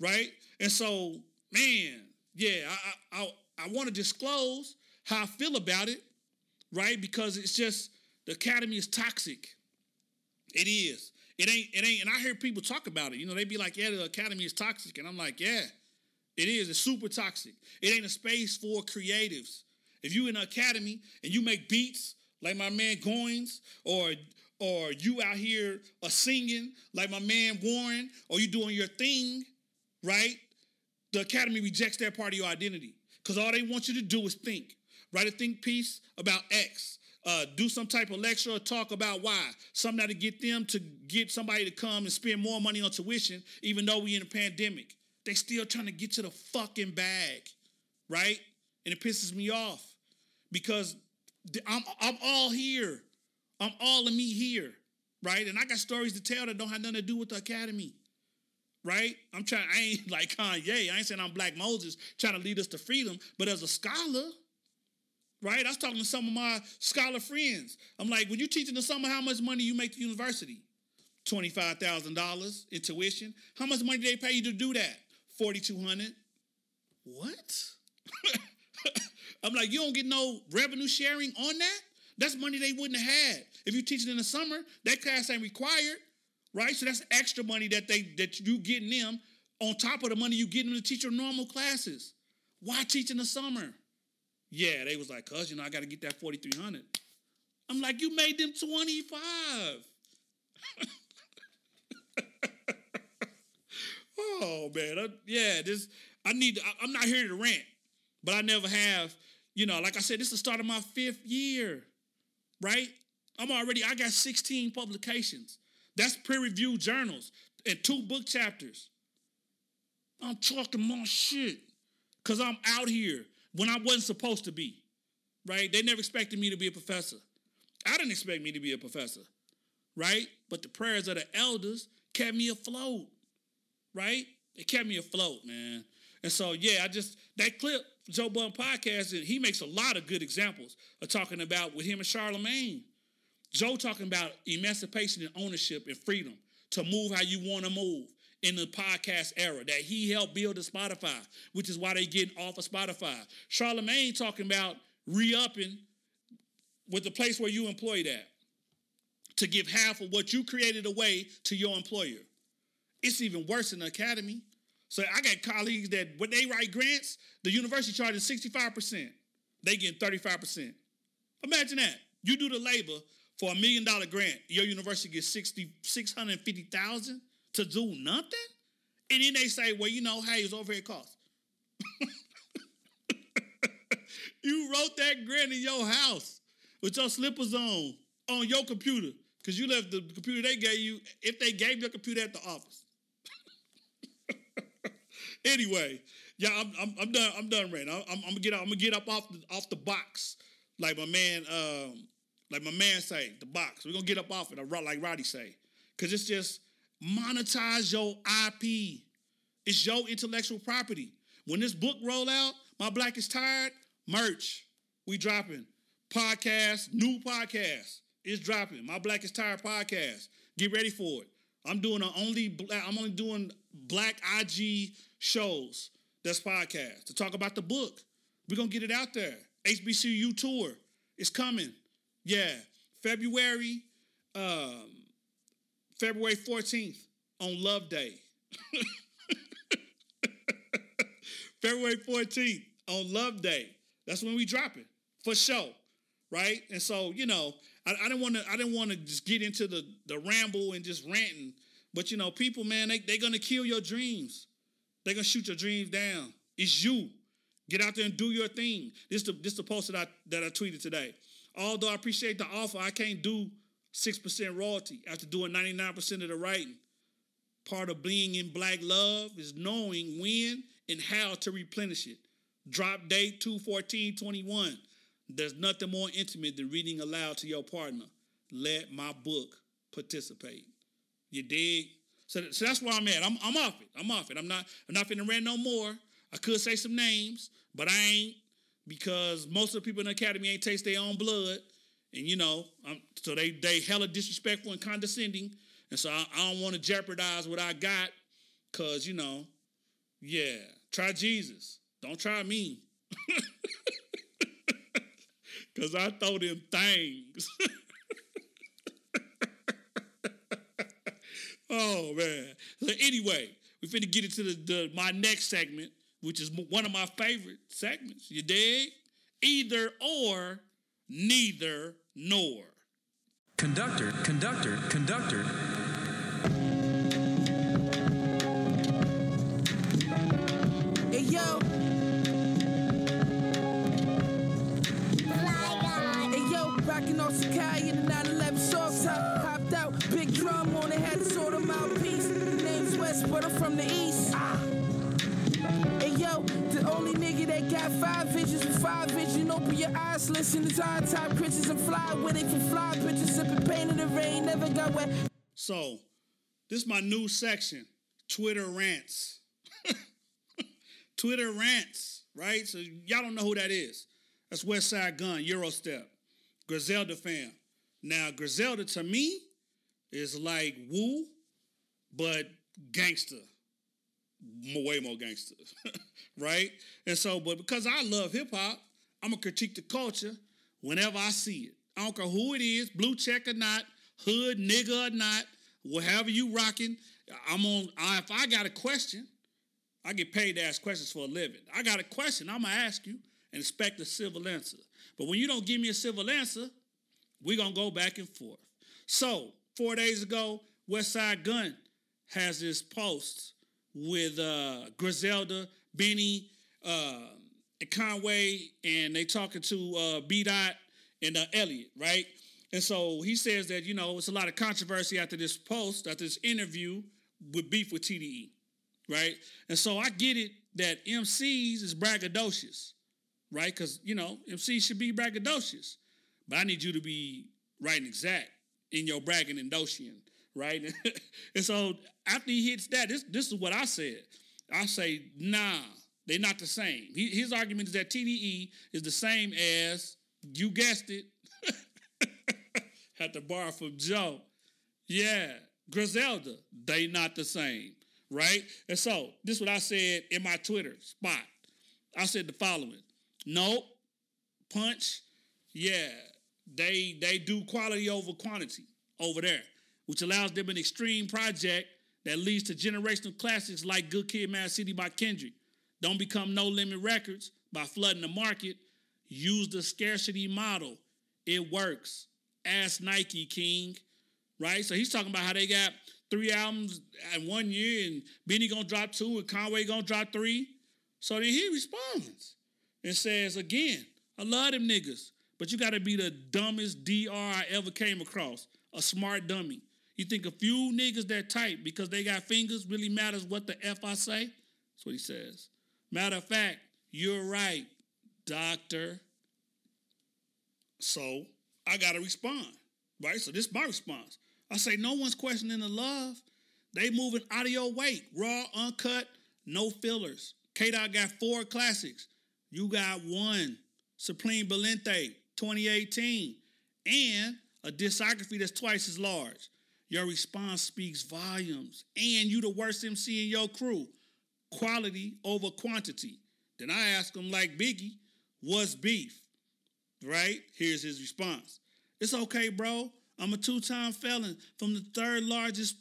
right? And so, man, yeah, I I, I, I want to disclose how I feel about it, right? Because it's just the academy is toxic. It is. It ain't. It ain't. And I hear people talk about it. You know, they be like, "Yeah, the academy is toxic," and I'm like, "Yeah." It is. It's super toxic. It ain't a space for creatives. If you in an academy and you make beats like my man Goins, or or you out here are singing like my man Warren, or you doing your thing, right? The academy rejects that part of your identity because all they want you to do is think. Write a think piece about X. Uh, do some type of lecture or talk about why. Something that'll get them to get somebody to come and spend more money on tuition, even though we in a pandemic. They still trying to get to the fucking bag, right? And it pisses me off because I'm I'm all here. I'm all of me here, right? And I got stories to tell that don't have nothing to do with the academy, right? I'm trying. I ain't like Kanye. I ain't saying I'm Black Moses trying to lead us to freedom, but as a scholar, right? I was talking to some of my scholar friends. I'm like, when you teach in the summer, how much money you make the university? Twenty-five thousand dollars in tuition. How much money do they pay you to do that? Forty-two hundred. What? I'm like, you don't get no revenue sharing on that? That's money they wouldn't have had. If you teaching in the summer, that class ain't required, right? So that's extra money that they that you getting them on top of the money you getting them to teach your normal classes. Why teach in the summer? Yeah, they was like, cuz, you know, I got to get that 4,300. I'm like, you made them 25. oh, man. I, yeah, this, I need, I, I'm not here to rant, but I never have, you know, like I said, this is the start of my fifth year, right? I'm already, I got 16 publications. That's peer-reviewed journals and two book chapters. I'm talking my shit because I'm out here when I wasn't supposed to be, right? They never expected me to be a professor. I didn't expect me to be a professor, right? But the prayers of the elders kept me afloat, right? It kept me afloat, man. And so, yeah, I just, that clip, Joe Budden podcast, and he makes a lot of good examples of talking about with him and Charlemagne. Joe talking about emancipation and ownership and freedom to move how you want to move in the podcast era that he helped build the Spotify, which is why they getting off of Spotify. Charlemagne talking about re-upping with the place where you employed at to give half of what you created away to your employer. It's even worse in the academy. So I got colleagues that when they write grants, the university charges 65%. They get 35%. Imagine that. You do the labor for a million dollar grant, your university gets 60, 650,000 to do nothing? And then they say, well, you know, hey, it's overhead costs. you wrote that grant in your house with your slippers on, on your computer, because you left the computer they gave you, if they gave you a computer at the office. Anyway, yeah, I'm, I'm, I'm, done. I'm done, Ran. I'm, I'm, gonna get up. I'm gonna get up off the off the box, like my man, um, like my man say, the box. We're gonna get up off it, like Roddy say, because it's just monetize your IP. It's your intellectual property. When this book roll out, My Black is Tired, merch, we dropping. Podcast, new podcast is dropping. My Black is Tired podcast. Get ready for it. I'm doing a only black, I'm only doing black IG shows. That's podcast to talk about the book. We're gonna get it out there. HBCU tour is coming. Yeah, February. Um, February 14th on Love Day. February 14th on Love Day. That's when we drop it for sure, right? And so you know, I, I didn't want to. I didn't want to just get into the the ramble and just ranting. But you know, people, man, they they're gonna kill your dreams. They're gonna shoot your dreams down. It's you. Get out there and do your thing. This the this the post that I that I tweeted today. Although I appreciate the offer, I can't do 6% royalty after doing 99% of the writing. Part of being in black love is knowing when and how to replenish it. Drop date 21421. There's nothing more intimate than reading aloud to your partner. Let my book participate. You dig? So, so that's where I'm at. I'm, I'm off it. I'm off it. I'm not I'm not finna rant no more. I could say some names, but I ain't because most of the people in the academy ain't taste their own blood. And you know, I'm, so they they hella disrespectful and condescending, and so I, I don't want to jeopardize what I got, cause you know, yeah, try Jesus, don't try me, cause I throw them things. oh man. So anyway, we're finna get into the, the my next segment, which is one of my favorite segments. You dig? either or, neither nor. Conductor, conductor, conductor. Got five visions with five vision. Open your eyes, listen to time top pictures and fly with it for fly pictures. Sipping pain in the rain, never got wet. So, this is my new section Twitter rants. Twitter rants, right? So, y'all don't know who that is. That's Westside Gunn, Eurostep, Griselda fam. Now, Griselda to me is like Wu, but gangster. Way more gangster, right? And so, but because I love hip hop, I'm gonna critique the culture whenever I see it. I don't care who it is, blue check or not, hood nigga or not, whatever you rocking. I'm on. I, if I got a question, I get paid to ask questions for a living. I got a question, I'm gonna ask you and expect a civil answer. But when you don't give me a civil answer, we're gonna go back and forth. So four days ago, Westside Gunn has this post with uh, Griselda, Benny, uh, Conway, and they talking to uh, B Dot and uh, Elliott, right? And so he says that you know it's a lot of controversy after this post, after this interview with beef with TDE, right? And so I get it that MCs is braggadocious, right? Because you know MCs should be braggadocious, but I need you to be right and exact in your bragging and docian, right? and so after he hits that, this this is what I said. I say, nah, they're not the same. He, his argument is that TDE is the same as you guessed it. Had to borrow from Joe. Yeah, Griselda, they not the same, right? And so this is what I said in my Twitter spot. I said the following: Nope, punch. Yeah, they they do quality over quantity over there, which allows them an extreme project that leads to generational classics like Good Kid, Mad City by Kendrick. Don't become No Limit Records by flooding the market. Use the scarcity model. It works. Ask Nike King, right? So he's talking about how they got three albums in one year, and Benny gonna drop two, and Conway gonna drop three. So then he responds and says, again, I love them niggas, but you gotta be the dumbest DR I ever came across. A smart dummy. You think a few niggas that tight because they got fingers really matters what the F I say? That's what he says. Matter of fact, you're right, doctor. So I gotta respond, right? So this is my response. I say no one's questioning the love. They moving out of your weight, raw, uncut, no fillers. K Dot got four classics. You got one, Supreme Blientele, 2018, and a discography that's twice as large. Your response speaks volumes, and you the worst MC in your crew. Quality over quantity. Then I ask him like Biggie, what's beef? Right? Here's his response. It's okay, bro. I'm a two-time felon from the third largest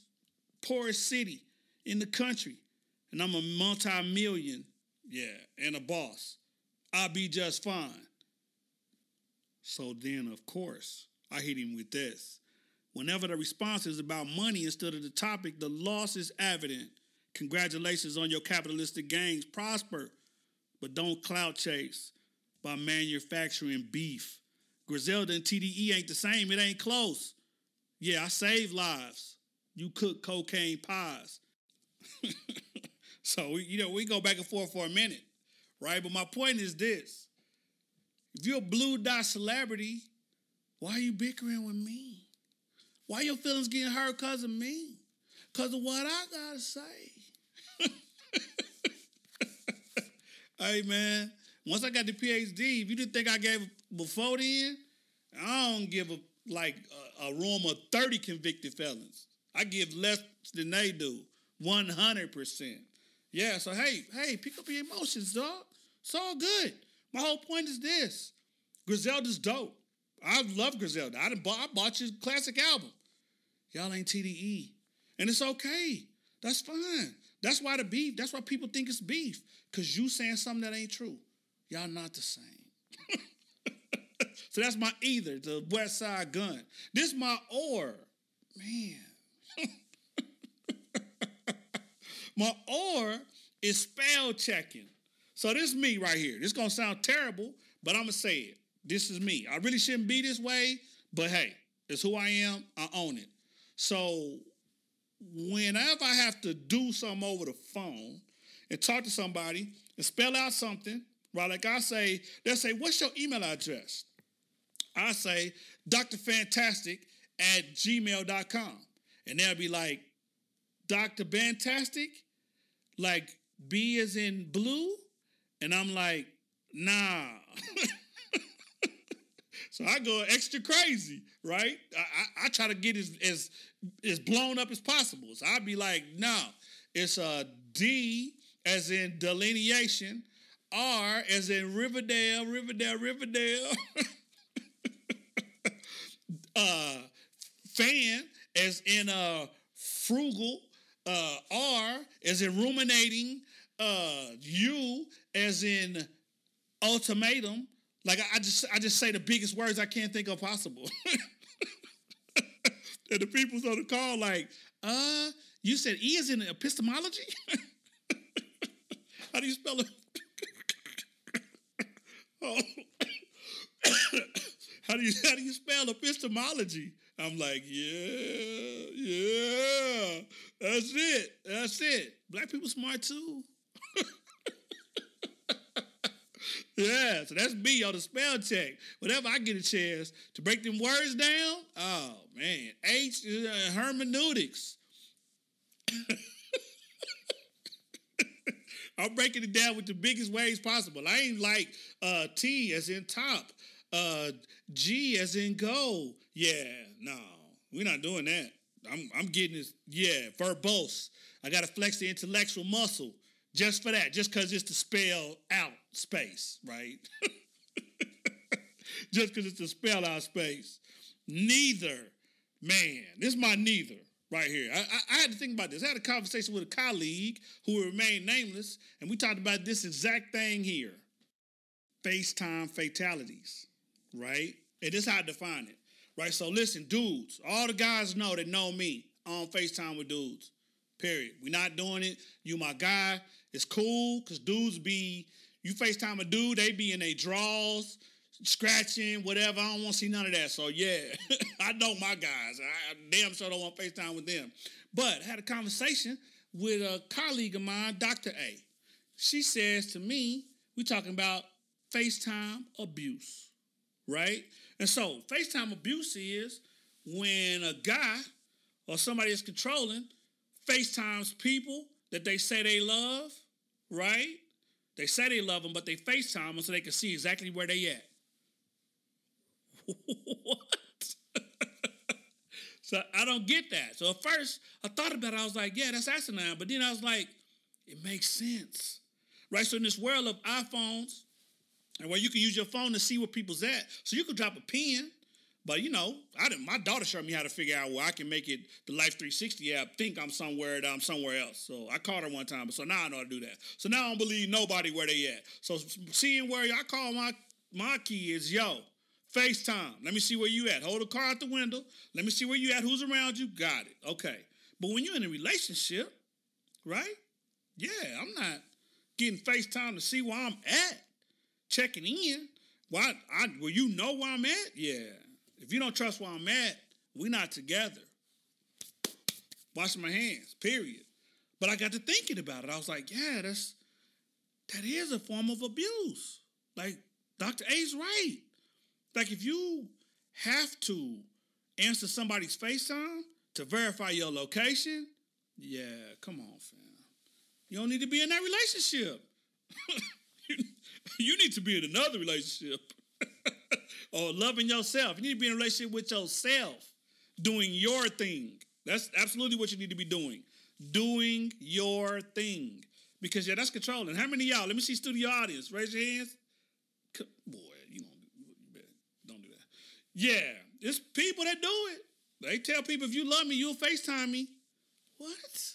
poorest city in the country. And I'm a multi-million, yeah, and a boss. I'll be just fine. So then, of course, I hit him with this. Whenever the response is about money instead of the topic, the loss is evident. Congratulations on your capitalistic gains. Prosper, but don't clout chase by manufacturing beef. Griselda and TDE ain't the same. It ain't close. Yeah, I save lives. You cook cocaine pies. so, you know, we go back and forth for a minute, right? But my point is this. If you're a blue dot celebrity, why are you bickering with me? Why your feelings getting hurt because of me? Because of what I gotta say. hey man, once I got the PhD, if you didn't think I gave before then, I don't give a like a, a room of 30 convicted felons. I give less than they do. 100%. Yeah, so hey, hey, pick up your emotions, dog. It's all good. My whole point is this. Griselda's dope. I love Griselda. I, bought, I bought your classic album. Y'all ain't TDE. And it's okay. That's fine. That's why the beef, that's why people think it's beef. Because you saying something that ain't true. Y'all not the same. So that's my either, the Westside Gunn. This my or. Man. my or is spell checking. So this is me right here. This gonna sound terrible, but I'm gonna say it. This is me. I really shouldn't be this way, but hey, it's who I am. I own it. So whenever I have to do something over the phone and talk to somebody and spell out something, right? Like I say, they'll say, What's your email address? I say, Dr. Fantastic at gmail.com. And they'll be like, Dr. Fantastic? Like B is in blue? And I'm like, nah. so I go extra crazy, right? I, I, I try to get as, as as blown up as possible. So I'd be like, no, it's a D as in delineation, R as in Riverdale, Riverdale, Riverdale. uh, fan as in uh, frugal, uh, R as in ruminating, uh, U as in ultimatum. Like I, I just I just say the biggest words I can't think of possible. and the people's on the call like, uh, you said E is in epistemology? How do you spell it? oh. how do you how do you spell epistemology? I'm like, yeah, yeah, that's it, that's it. Black people smart too. Yeah, so that's me on the spell check. Whenever I get a chance to break them words down, oh man, H is uh, hermeneutics. I'm breaking it down with the biggest ways possible. I ain't like uh, T as in top, uh, G as in go. Yeah, no, we're not doing that. I'm I'm getting this. Yeah, verbose. I got to flex the intellectual muscle just for that, just because it's to spell out space, right? just because it's a spell out space. Neither, man. This is my neither right here. I, I, I, had to think about this. I had a conversation with a colleague who will remain nameless, and we talked about this exact thing here FaceTime fatalities, right? And this is how I define it, right? So listen, dudes, all the guys know that know me on FaceTime with dudes, period. we not doing it. You my guy. It's cool because dudes be, you FaceTime a dude, they be in their draws scratching, whatever. I don't want to see none of that. So yeah, I know my guys. I, I damn sure don't want FaceTime with them. But I had a conversation with a colleague of mine, Dr. A. She says to me, we talking about FaceTime abuse, right? And so FaceTime abuse is when a guy or somebody is controlling FaceTimes people that they say they love, right? They say they love them, but they FaceTime them so they can see exactly where they at. what? so I don't get that. So at first I thought about it, I was like, yeah, that's asinine. But then I was like, it makes sense. Right? So in this world of iPhones, and where you can use your phone to see where people's at, so you could drop a pin. But you know, I didn't. My daughter showed me how to figure out where I can make it the Life 360 app think I'm somewhere that I'm somewhere else. So I called her one time, so now I know how to do that. So now I don't believe nobody where they at. So seeing where I call my my kids, yo, FaceTime. Let me see where you at. Hold the car out the window. Let me see where you at. Who's around you? Got it. Okay. But when you're in a relationship, right? Yeah, I'm not getting FaceTime to see where I'm at, checking in. Why? I, well, you know where I'm at? Yeah. If you don't trust where I'm at, we're not together. Washing my hands, period. But I got to thinking about it. I was like, yeah, that's that is a form of abuse. Like Dr. A's right. Like if you have to answer somebody's FaceTime to verify your location, yeah, come on, fam. You don't need to be in that relationship. you need to be in another relationship. or loving yourself. You need to be in a relationship with yourself, doing your thing. That's absolutely what you need to be doing. Doing your thing. Because yeah, that's controlling. How many y'all? Let me see studio audience. Raise your hands. Boy, you don't, don't do that. yeah, it's people that do it. They tell people if you love me, you'll FaceTime me. What?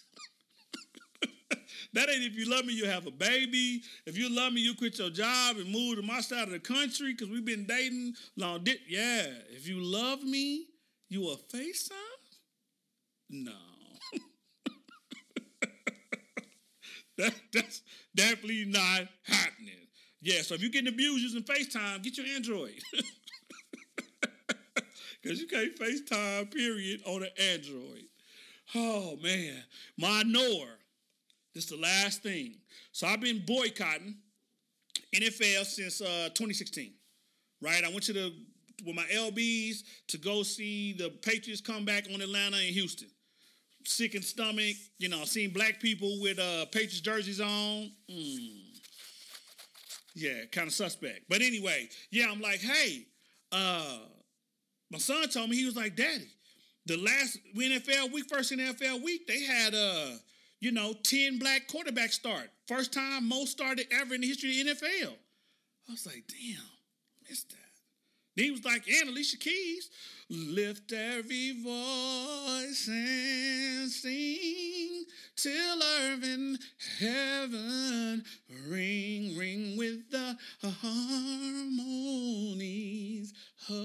That ain't if you love me, you have a baby. If you love me, you quit your job and move to my side of the country because we've been dating long. Di- yeah. If you love me, you a FaceTime? No. that, that's definitely not happening. Yeah, so if you're getting abused using FaceTime, get your Android. Because you can't FaceTime, period, on an Android. Oh, man. My Nor. This is the last thing. So I've been boycotting NFL since uh, 2016, right? I went to the with my LBs to go see the Patriots come back on Atlanta and Houston. Sick in stomach, you know, seeing black people with uh, Patriots jerseys on. Mm. Yeah, kind of suspect. But anyway, yeah, I'm like, hey, uh, my son told me he was like, Daddy, the last NFL week, first NFL week, they had uh, you know, 10 black quarterbacks start. First time most started ever in the history of the NFL. I was like, damn, missed that. Then he was like, and Alicia Keys, lift every voice and sing till Irvin heaven ring, ring with the harmonies of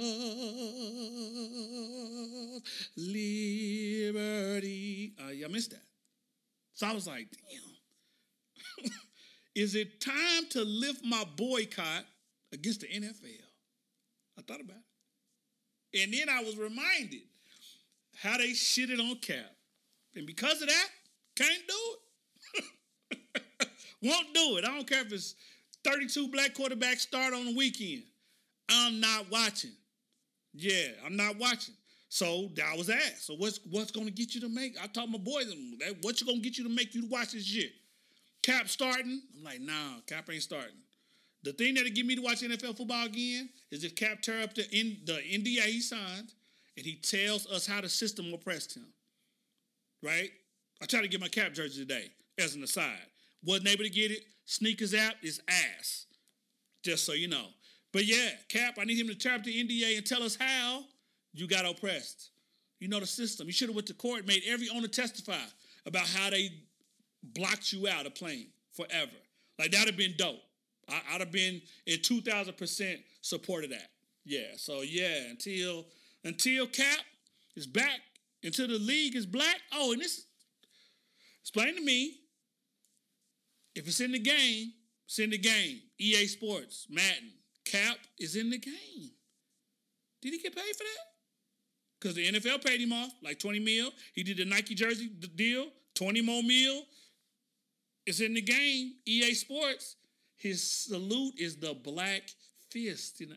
liberty. Uh, I missed that. So I was like, damn. Is it time to lift my boycott against the NFL? I thought about it. And then I was reminded how they shitted on Cap. And because of that, can't do it. Won't do it. I don't care if it's 32 black quarterbacks start on the weekend. I'm not watching. Yeah, I'm not watching. So that was asked. So what's what's gonna get you to make? I told my boys, what's gonna get you to make you to watch this shit? Cap starting? I'm like, nah, Cap ain't starting. The thing that'll get me to watch NFL football again is if Cap tear up the the NDA he signed and he tells us how the system oppressed him. Right? I tried to get my Cap jersey today as an aside. Wasn't able to get it. Sneakers app is ass. Just so you know. But yeah, Cap, I need him to tear up the NDA and tell us how you got oppressed. You know the system. You should have went to court, made every owner testify about how they blocked you out of playing forever. Like that'd have been dope. I, would have been in two thousand percent support of that. Yeah. So yeah, until until Cap is back, until the league is black. Oh, and this explain to me if it's in the game, it's in the game. EA Sports, Madden, Cap is in the game. Did he get paid for that? Because the NFL paid him off like 20 mil. He did the Nike jersey deal, 20 more mil. It's in the game. EA Sports. His salute is the black fist in the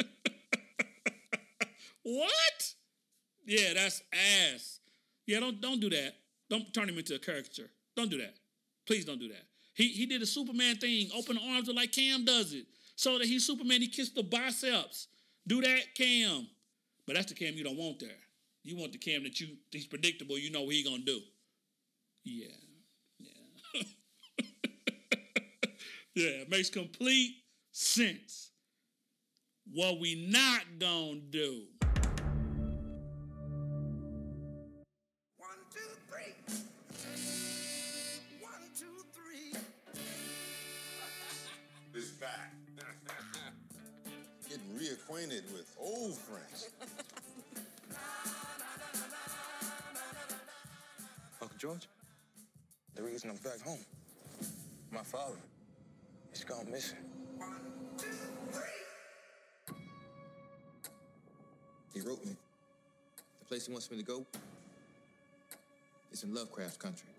air. what? Yeah, that's ass. Yeah, don't don't do that. Don't turn him into a caricature. Don't do that. Please don't do that. He he did a Superman thing, open arms like Cam does it. So that he's Superman, he kissed the biceps. Do that, Cam. But that's the Cam you don't want there. You want the Cam that you he's predictable, you know what he gonna do. Yeah. Yeah. yeah, it makes complete sense. What we not gonna do. Getting reacquainted with old friends. Uncle George, the reason I'm back home, my father, he's gone missing. He wrote me. The place he wants me to go is in Lovecraft country.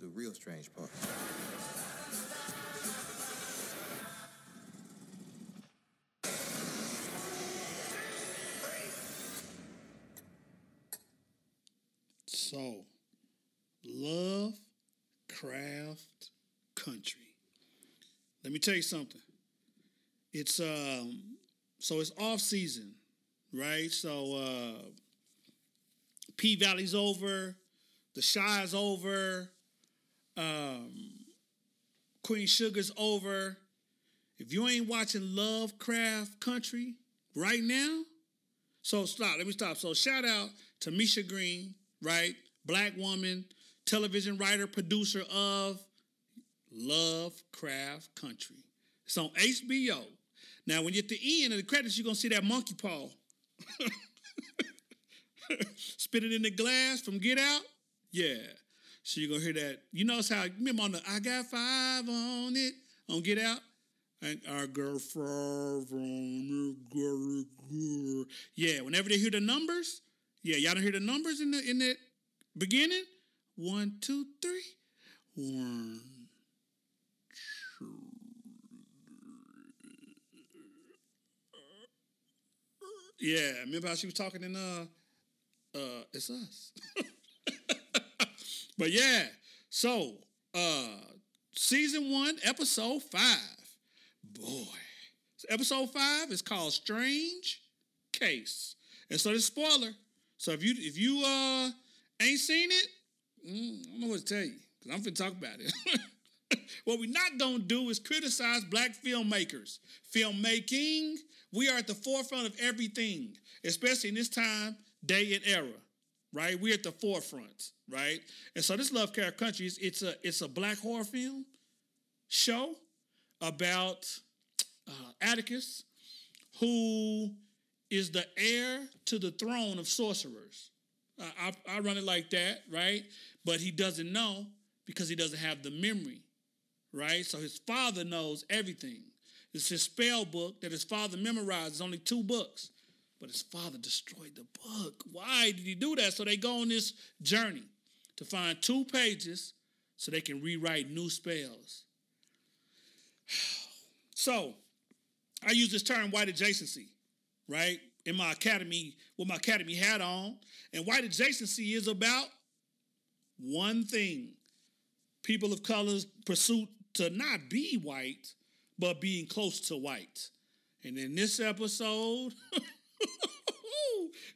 the real strange part. So, love, craft, country. Let me tell you something. It's um so it's off season, right? So uh P Valley's over, the Chi's over, um Queen Sugar's over. If you ain't watching Lovecraft Country right now, so stop. Let me stop. So shout out to Misha Green, right? Black woman, television writer, producer of Lovecraft Country. It's on HBO. Now, when you get to the end of the credits, you're gonna see that monkey paw. Spit it in the glass from Get Out. Yeah. So you're gonna hear that. You notice how remember on the I got five on it on Get Out? And I got five on it. Yeah, whenever they hear the numbers, yeah, y'all don't hear the numbers in the in the beginning? One, two, three. One, Yeah, remember how she was talking in uh uh it's us. but yeah, so uh season one, episode five. Boy. So episode five is called Strange Case. And so the spoiler. So if you if you uh ain't seen it, mm, I don't know what to tell you. Cause I'm finna talk about it. what we're not gonna do is criticize black filmmakers. Filmmaking, we are at the forefront of everything, especially in this time, day, and era. Right? We're at the forefront, right? And so this Love Lovecraft Country is it's a it's a black horror film show about uh, Atticus, who is the heir to the throne of sorcerers. Uh, I, I run it like that, right? But he doesn't know because he doesn't have the memory, right? So his father knows everything. It's his spell book that his father memorized. It's only two books, but his father destroyed the book. Why did he do that? So they go on this journey to find two pages so they can rewrite new spells. So I use this term white adjacency, right? In my academy, with my academy hat on. And white adjacency is about one thing people of color's pursuit to not be white, but being close to white. And in this episode,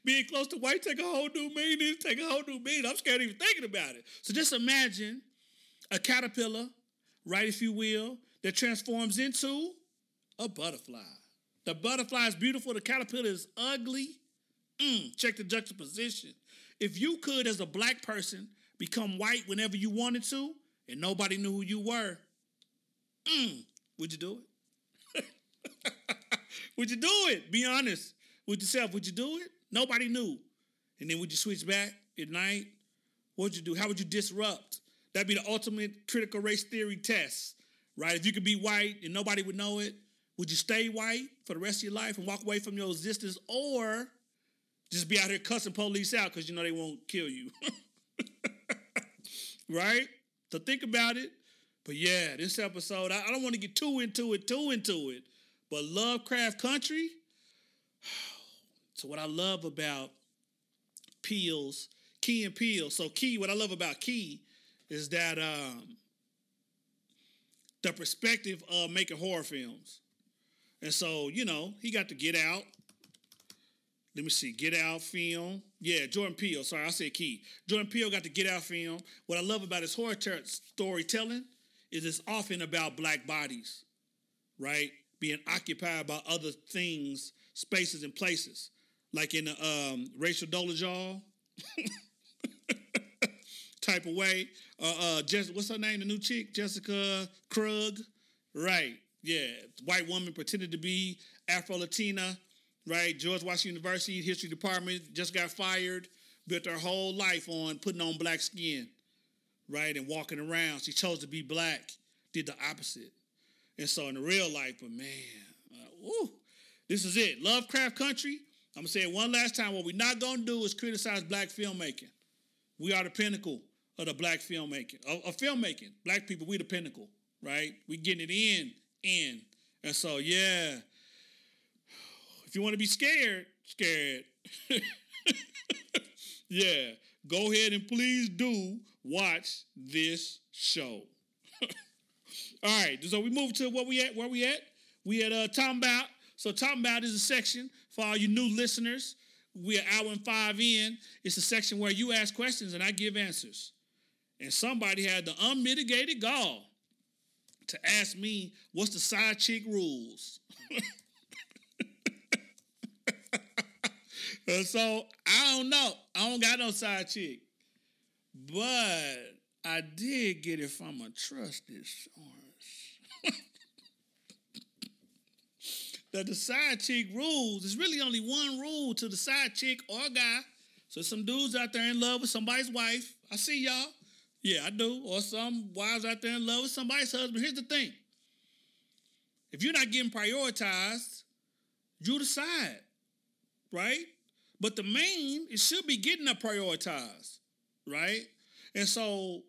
being close to white take a whole new meaning, take a whole new meaning. I'm scared even thinking about it. So just imagine a caterpillar, right, if you will, that transforms into a butterfly. The butterfly is beautiful, the caterpillar is ugly. Mm, check the juxtaposition. If you could, as a black person, become white whenever you wanted to, and nobody knew who you were, mm, would you do it? would you do it? Be honest with yourself. Would you do it? Nobody knew. And then would you switch back at night? What would you do? How would you disrupt? That'd be the ultimate critical race theory test, right? If you could be white and nobody would know it, would you stay white for the rest of your life and walk away from your existence, or just be out here cussing police out because you know they won't kill you? right? So think about it. But yeah, this episode, I, I don't want to get too into it, too into it. But Lovecraft Country, so what I love about Peele's Key and Peele. So Key, what I love about Key is that um, the perspective of making horror films. And so, you know, he got to get out. Let me see, Get Out film. Yeah, Jordan Peele. Sorry, I said Key. Jordan Peele got to Get Out film. What I love about his horror ter- storytelling is it's often about black bodies, right? Being occupied by other things, spaces, and places. Like in a um, Rachel Dolezal type of way. Uh, uh, Jess, what's her name? The new chick, Jessica Krug. Right. Yeah, white woman pretended to be Afro Latina, right? George Washington University history department just got fired, built her whole life on putting on black skin, right, and walking around. She chose to be black, did the opposite, and so in real life, but man, uh, woo, this is it. Lovecraft Country. I'm gonna say it one last time. What we're not gonna do is criticize black filmmaking. We are the pinnacle of the black filmmaking, of, of filmmaking. Black people, we the pinnacle, right? We getting it in in. And so, yeah, if you want to be scared, scared. yeah, go ahead and please do watch this show. All right, so we move to what we at, where we at? We at uh talking about. So talking about is a section for all you new listeners. We're hour and five in. It's a section where you ask questions and I give answers. And somebody had the unmitigated gall to ask me what's the side chick rules. So I don't know. I don't got no side chick. But I did get it from a trusted source. That the side chick rules, there's really only one rule to the side chick or guy. So some dudes out there in love with somebody's wife. I see y'all. Yeah, I do. Or some wives out there in love with somebody's husband. Here's the thing. If you're not getting prioritized, you decide, right? But the main, it should be getting up prioritized, right? And so,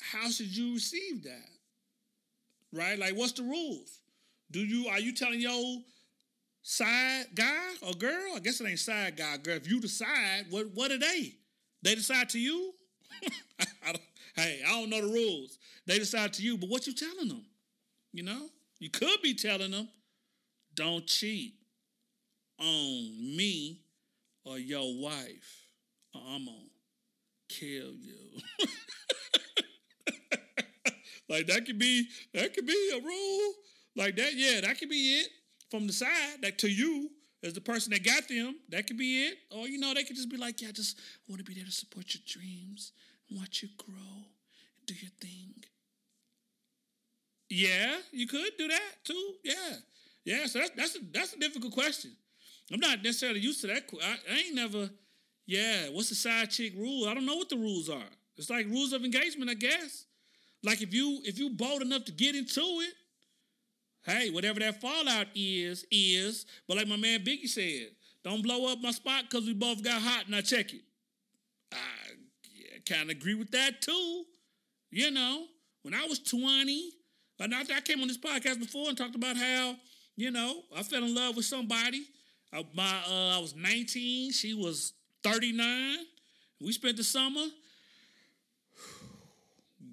how should you receive that? Right? Like, what's the rules? Do you are you telling your side guy or girl? I guess it ain't side guy, girl. If you decide, what what are they? They decide to you? I hey, I don't know the rules. They decide to you, but what you telling them? You know? You could be telling them, don't cheat on me or your wife, or I'm gonna kill you. like that could be that could be a rule. Like that, yeah, that could be it. From the side, like to you, as the person that got them, that could be it. Or you know, they could just be like, yeah, just want to be there to support your dreams and watch you grow do your thing. Yeah, you could do that too. Yeah, yeah. So that's that's a, that's a difficult question. I'm not necessarily used to that. I, I ain't never. Yeah, what's the side chick rule? I don't know what the rules are. It's like rules of engagement, I guess. Like if you if you bold enough to get into it, hey, whatever that fallout is is. But like my man Biggie said, don't blow up my spot because we both got hot and I check it. I kind of agree with that too. You know, when I was 20, and I, I came on this podcast before and talked about how you know I fell in love with somebody I, my, uh, I was 19. She was 39. We spent the summer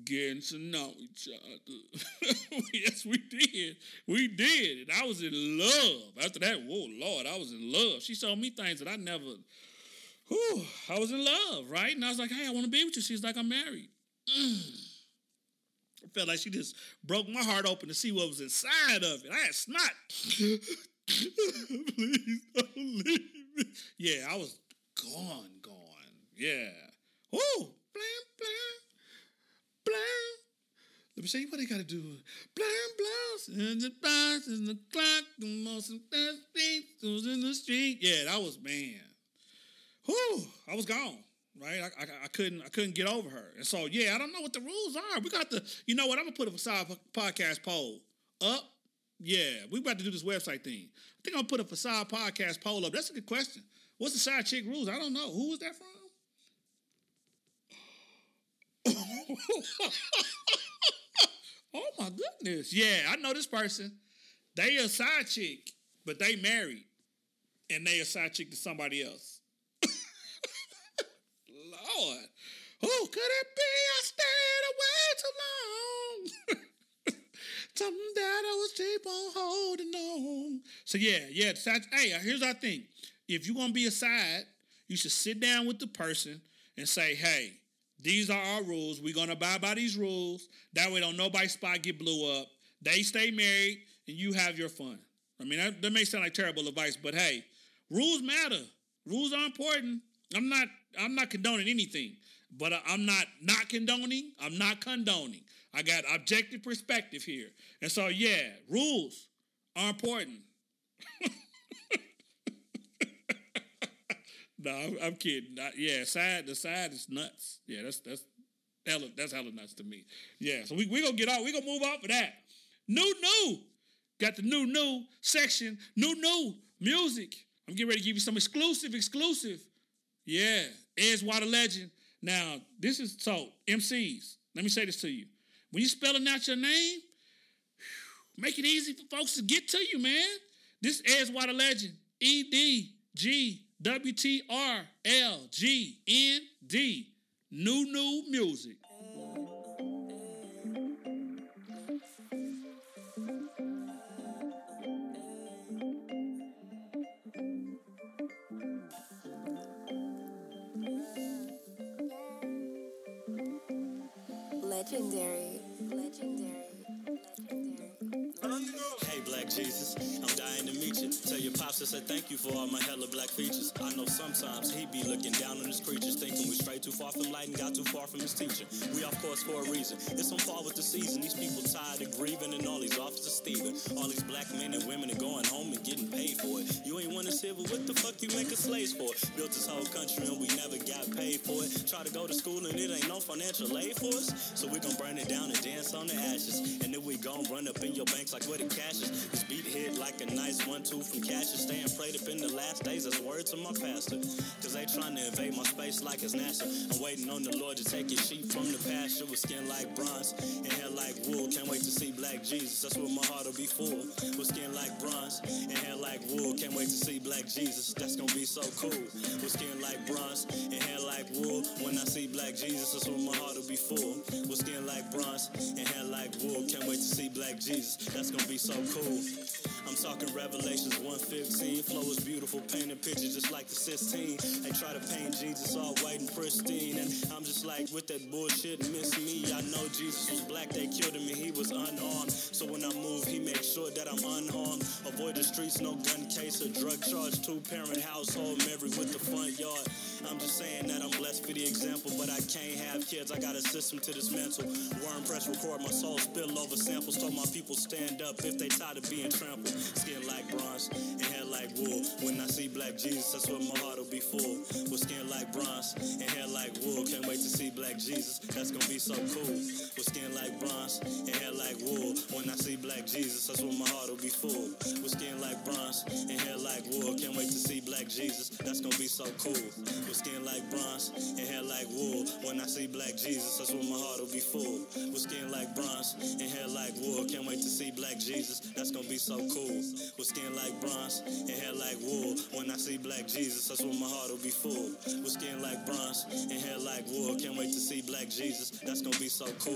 getting to know each other. yes, we did. We did. And I was in love. After that, whoa, Lord, I was in love. She showed me things that I never, whew, I was in love, right? And I was like, hey, I want to be with you. She's like, I'm married. Mm. I felt like she just broke my heart open to see what was inside of it. I had snot. Please don't leave me. Yeah, I was gone, gone. Yeah. Let me show you what I gotta do. Blam, blam. In the bus, in the clock, the most of the street, who's in the street. Yeah, that was man. Whoo! I was gone. Right, I, I, I, couldn't I couldn't get over her, and so yeah, I don't know what the rules are. We got the, you know what? I'm gonna put a side podcast poll up yeah, we about to do this website thing. I think I'm gonna put a facade podcast poll up. That's a good question. What's the side chick rules? I don't know. Who was that from? oh my goodness. Yeah, I know this person. They a side chick, but they married. And they a side chick to somebody else. Lord. Who could it be? I stayed away too long. Something that I was keep on holding on. So yeah, yeah. Hey, here's our thing. If you're gonna be a side, you should sit down with the person and say, hey, these are our rules. We're gonna abide by these rules. That way don't nobody spot get blew up. They stay married and you have your fun. I mean, that, that may sound like terrible advice, but hey, rules matter. Rules are important. I'm not I'm not condoning anything, but I'm not not condoning. I'm not condoning. I got objective perspective here. And so, yeah, rules are important. no, I'm, I'm kidding. I, yeah, side the side is nuts. Yeah, that's that's hella that's hella nuts to me. Yeah, so we we gonna get off. We gonna move off of that. New new, got the new new section. New new music. I'm getting ready to give you some exclusive exclusive. Yeah, Edgewater legend. Now this is so MCs. Let me say this to you. When you spelling out your name, make it easy for folks to get to you, man. This Edgewater legend, E D G WTRLGND. New New Music. Legendary. Legendary. Hey, Black Jesus, I'm to meet you. Tell your pops to say thank you for all my hella black features. I know sometimes he be looking down on his creatures, thinking we strayed too far from light and got too far from his teacher. We off course for a reason. It's on par with the season. These people tired of grieving and all these officers thieving. All these black men and women are going home and getting paid for it. You ain't want to sit, but what the fuck you make us slaves for? Built this whole country and we never got paid for it. Try to go to school and it ain't no financial aid for us. So we gon' burn it down and dance on the ashes. And then we gon' run up in your banks like where the cash is. This beat hit like a nice one two from Cassius. Staying prayed up in the last days. That's words to my pastor. Cause they trying to invade my space like it's NASA. I'm waiting on the Lord to take his sheep from the pasture with skin like bronze and hair like wool. Can't wait to see black Jesus. That's what my heart will be full. With skin like bronze and hair like wool. Can't wait to see black Jesus. That's gonna be so cool. With skin like bronze and hair like wool. When I see black Jesus, that's what my heart will be full. With skin like bronze and hair like wool. Can't wait to see black Jesus. That's gonna be so cool. I'm talking Revelations 115. Flow is beautiful, painting pictures just like the 16. They try to paint Jesus all white and pristine. And I'm just like, with that bullshit, miss me. I know Jesus was black, they killed him and he was unarmed. So when I move, he makes sure that I'm unharmed. Avoid the streets, no gun case or drug charge. Two parent household, married with the front yard. I'm just saying that I'm blessed for the example, but I can't have kids. I got a system to dismantle. Worm press, record my soul, spill over samples. Told my people stand up if they tired of being trampled. Skin like bronze and hair like wool. When I see black Jesus, that's what my heart will be full. With skin like bronze and hair like wool. Can't wait to see black Jesus. That's gonna be so cool. With skin like bronze and hair like wool. When I see black Jesus, that's what my heart will be full. With skin like bronze and hair like wool. Can't wait to see black Jesus. That's gonna be so cool. With skin like bronze and hair like wool. When I see black Jesus, that's what my heart will be full. With skin like bronze and hair like wool. Can't wait to see black Jesus. That's gonna be so cool. With skin like bronze and hair like wool. When I see black Jesus, that's what my heart will be full. With skin like bronze and hair like wool. Can't wait to see black Jesus. That's gonna be so cool.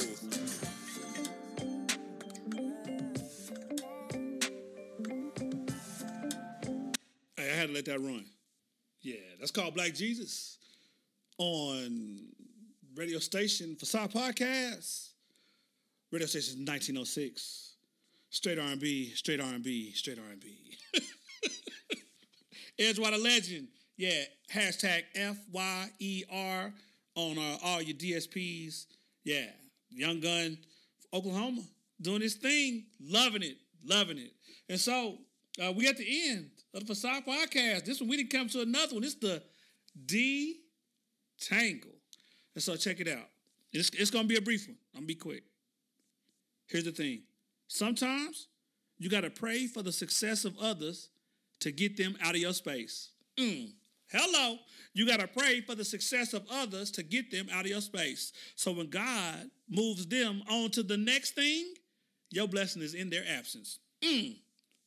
Hey, I had to let that run. Yeah, that's called Black Jesus on radio station Facade Podcast. Radio station 1906. Straight R&B, straight R&B, straight R&B. Edgewater Legend. Yeah, hashtag F-Y-E-R on uh, all your DSPs. Yeah, Young Gun, Oklahoma, doing his thing, loving it, loving it. And so uh, we at the end of the Facade Podcast. This one, we didn't come to another one. It's the D Tangle. And so check it out. It's, it's going to be a brief one. I'm going to be quick. Here's the thing. Sometimes you got to pray for the success of others to get them out of your space. Mm. Hello. You got to pray for the success of others to get them out of your space. So when God moves them on to the next thing, your blessing is in their absence. Mm.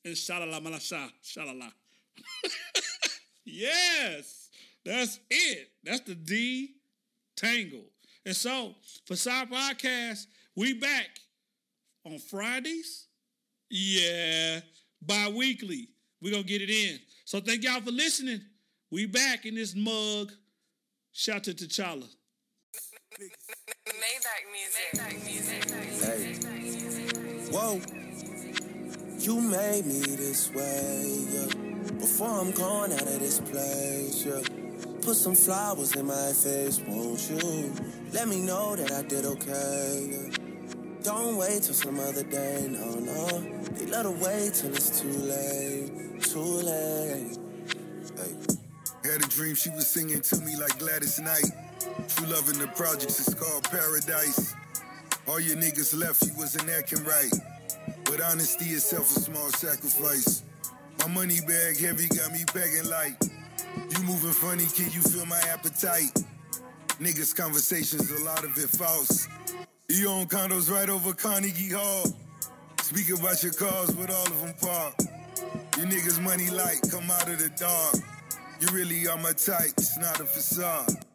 Malasha, shalala. yes, that's it. That's the D tangle. And so Facade Podcast, we back on Fridays. Yeah, bi-weekly. We're gonna get it in. So thank y'all for listening. We back in this mug. Shout to T'Challa. Maybach music. Maybach music. Whoa. You made me this way, yeah. Before I'm gone out of this place, yeah. Put some flowers in my face, won't you? Let me know that I did okay, yeah. Don't wait till some other day, no, no. They let her wait till it's too late, too late. Hey. Had a dream she was singing to me like Gladys Knight. True love in the projects is called paradise. All your niggas left, you wasn't acting right. But honesty itself a small sacrifice. My money bag heavy got me begging like. You moving funny, kid, you feel my appetite? Niggas conversations, a lot of it false. You own condos right over Carnegie Hall. Speak about your cars, with all of them parked. You niggas money light, come out of the dark. You really are my type, it's not a facade.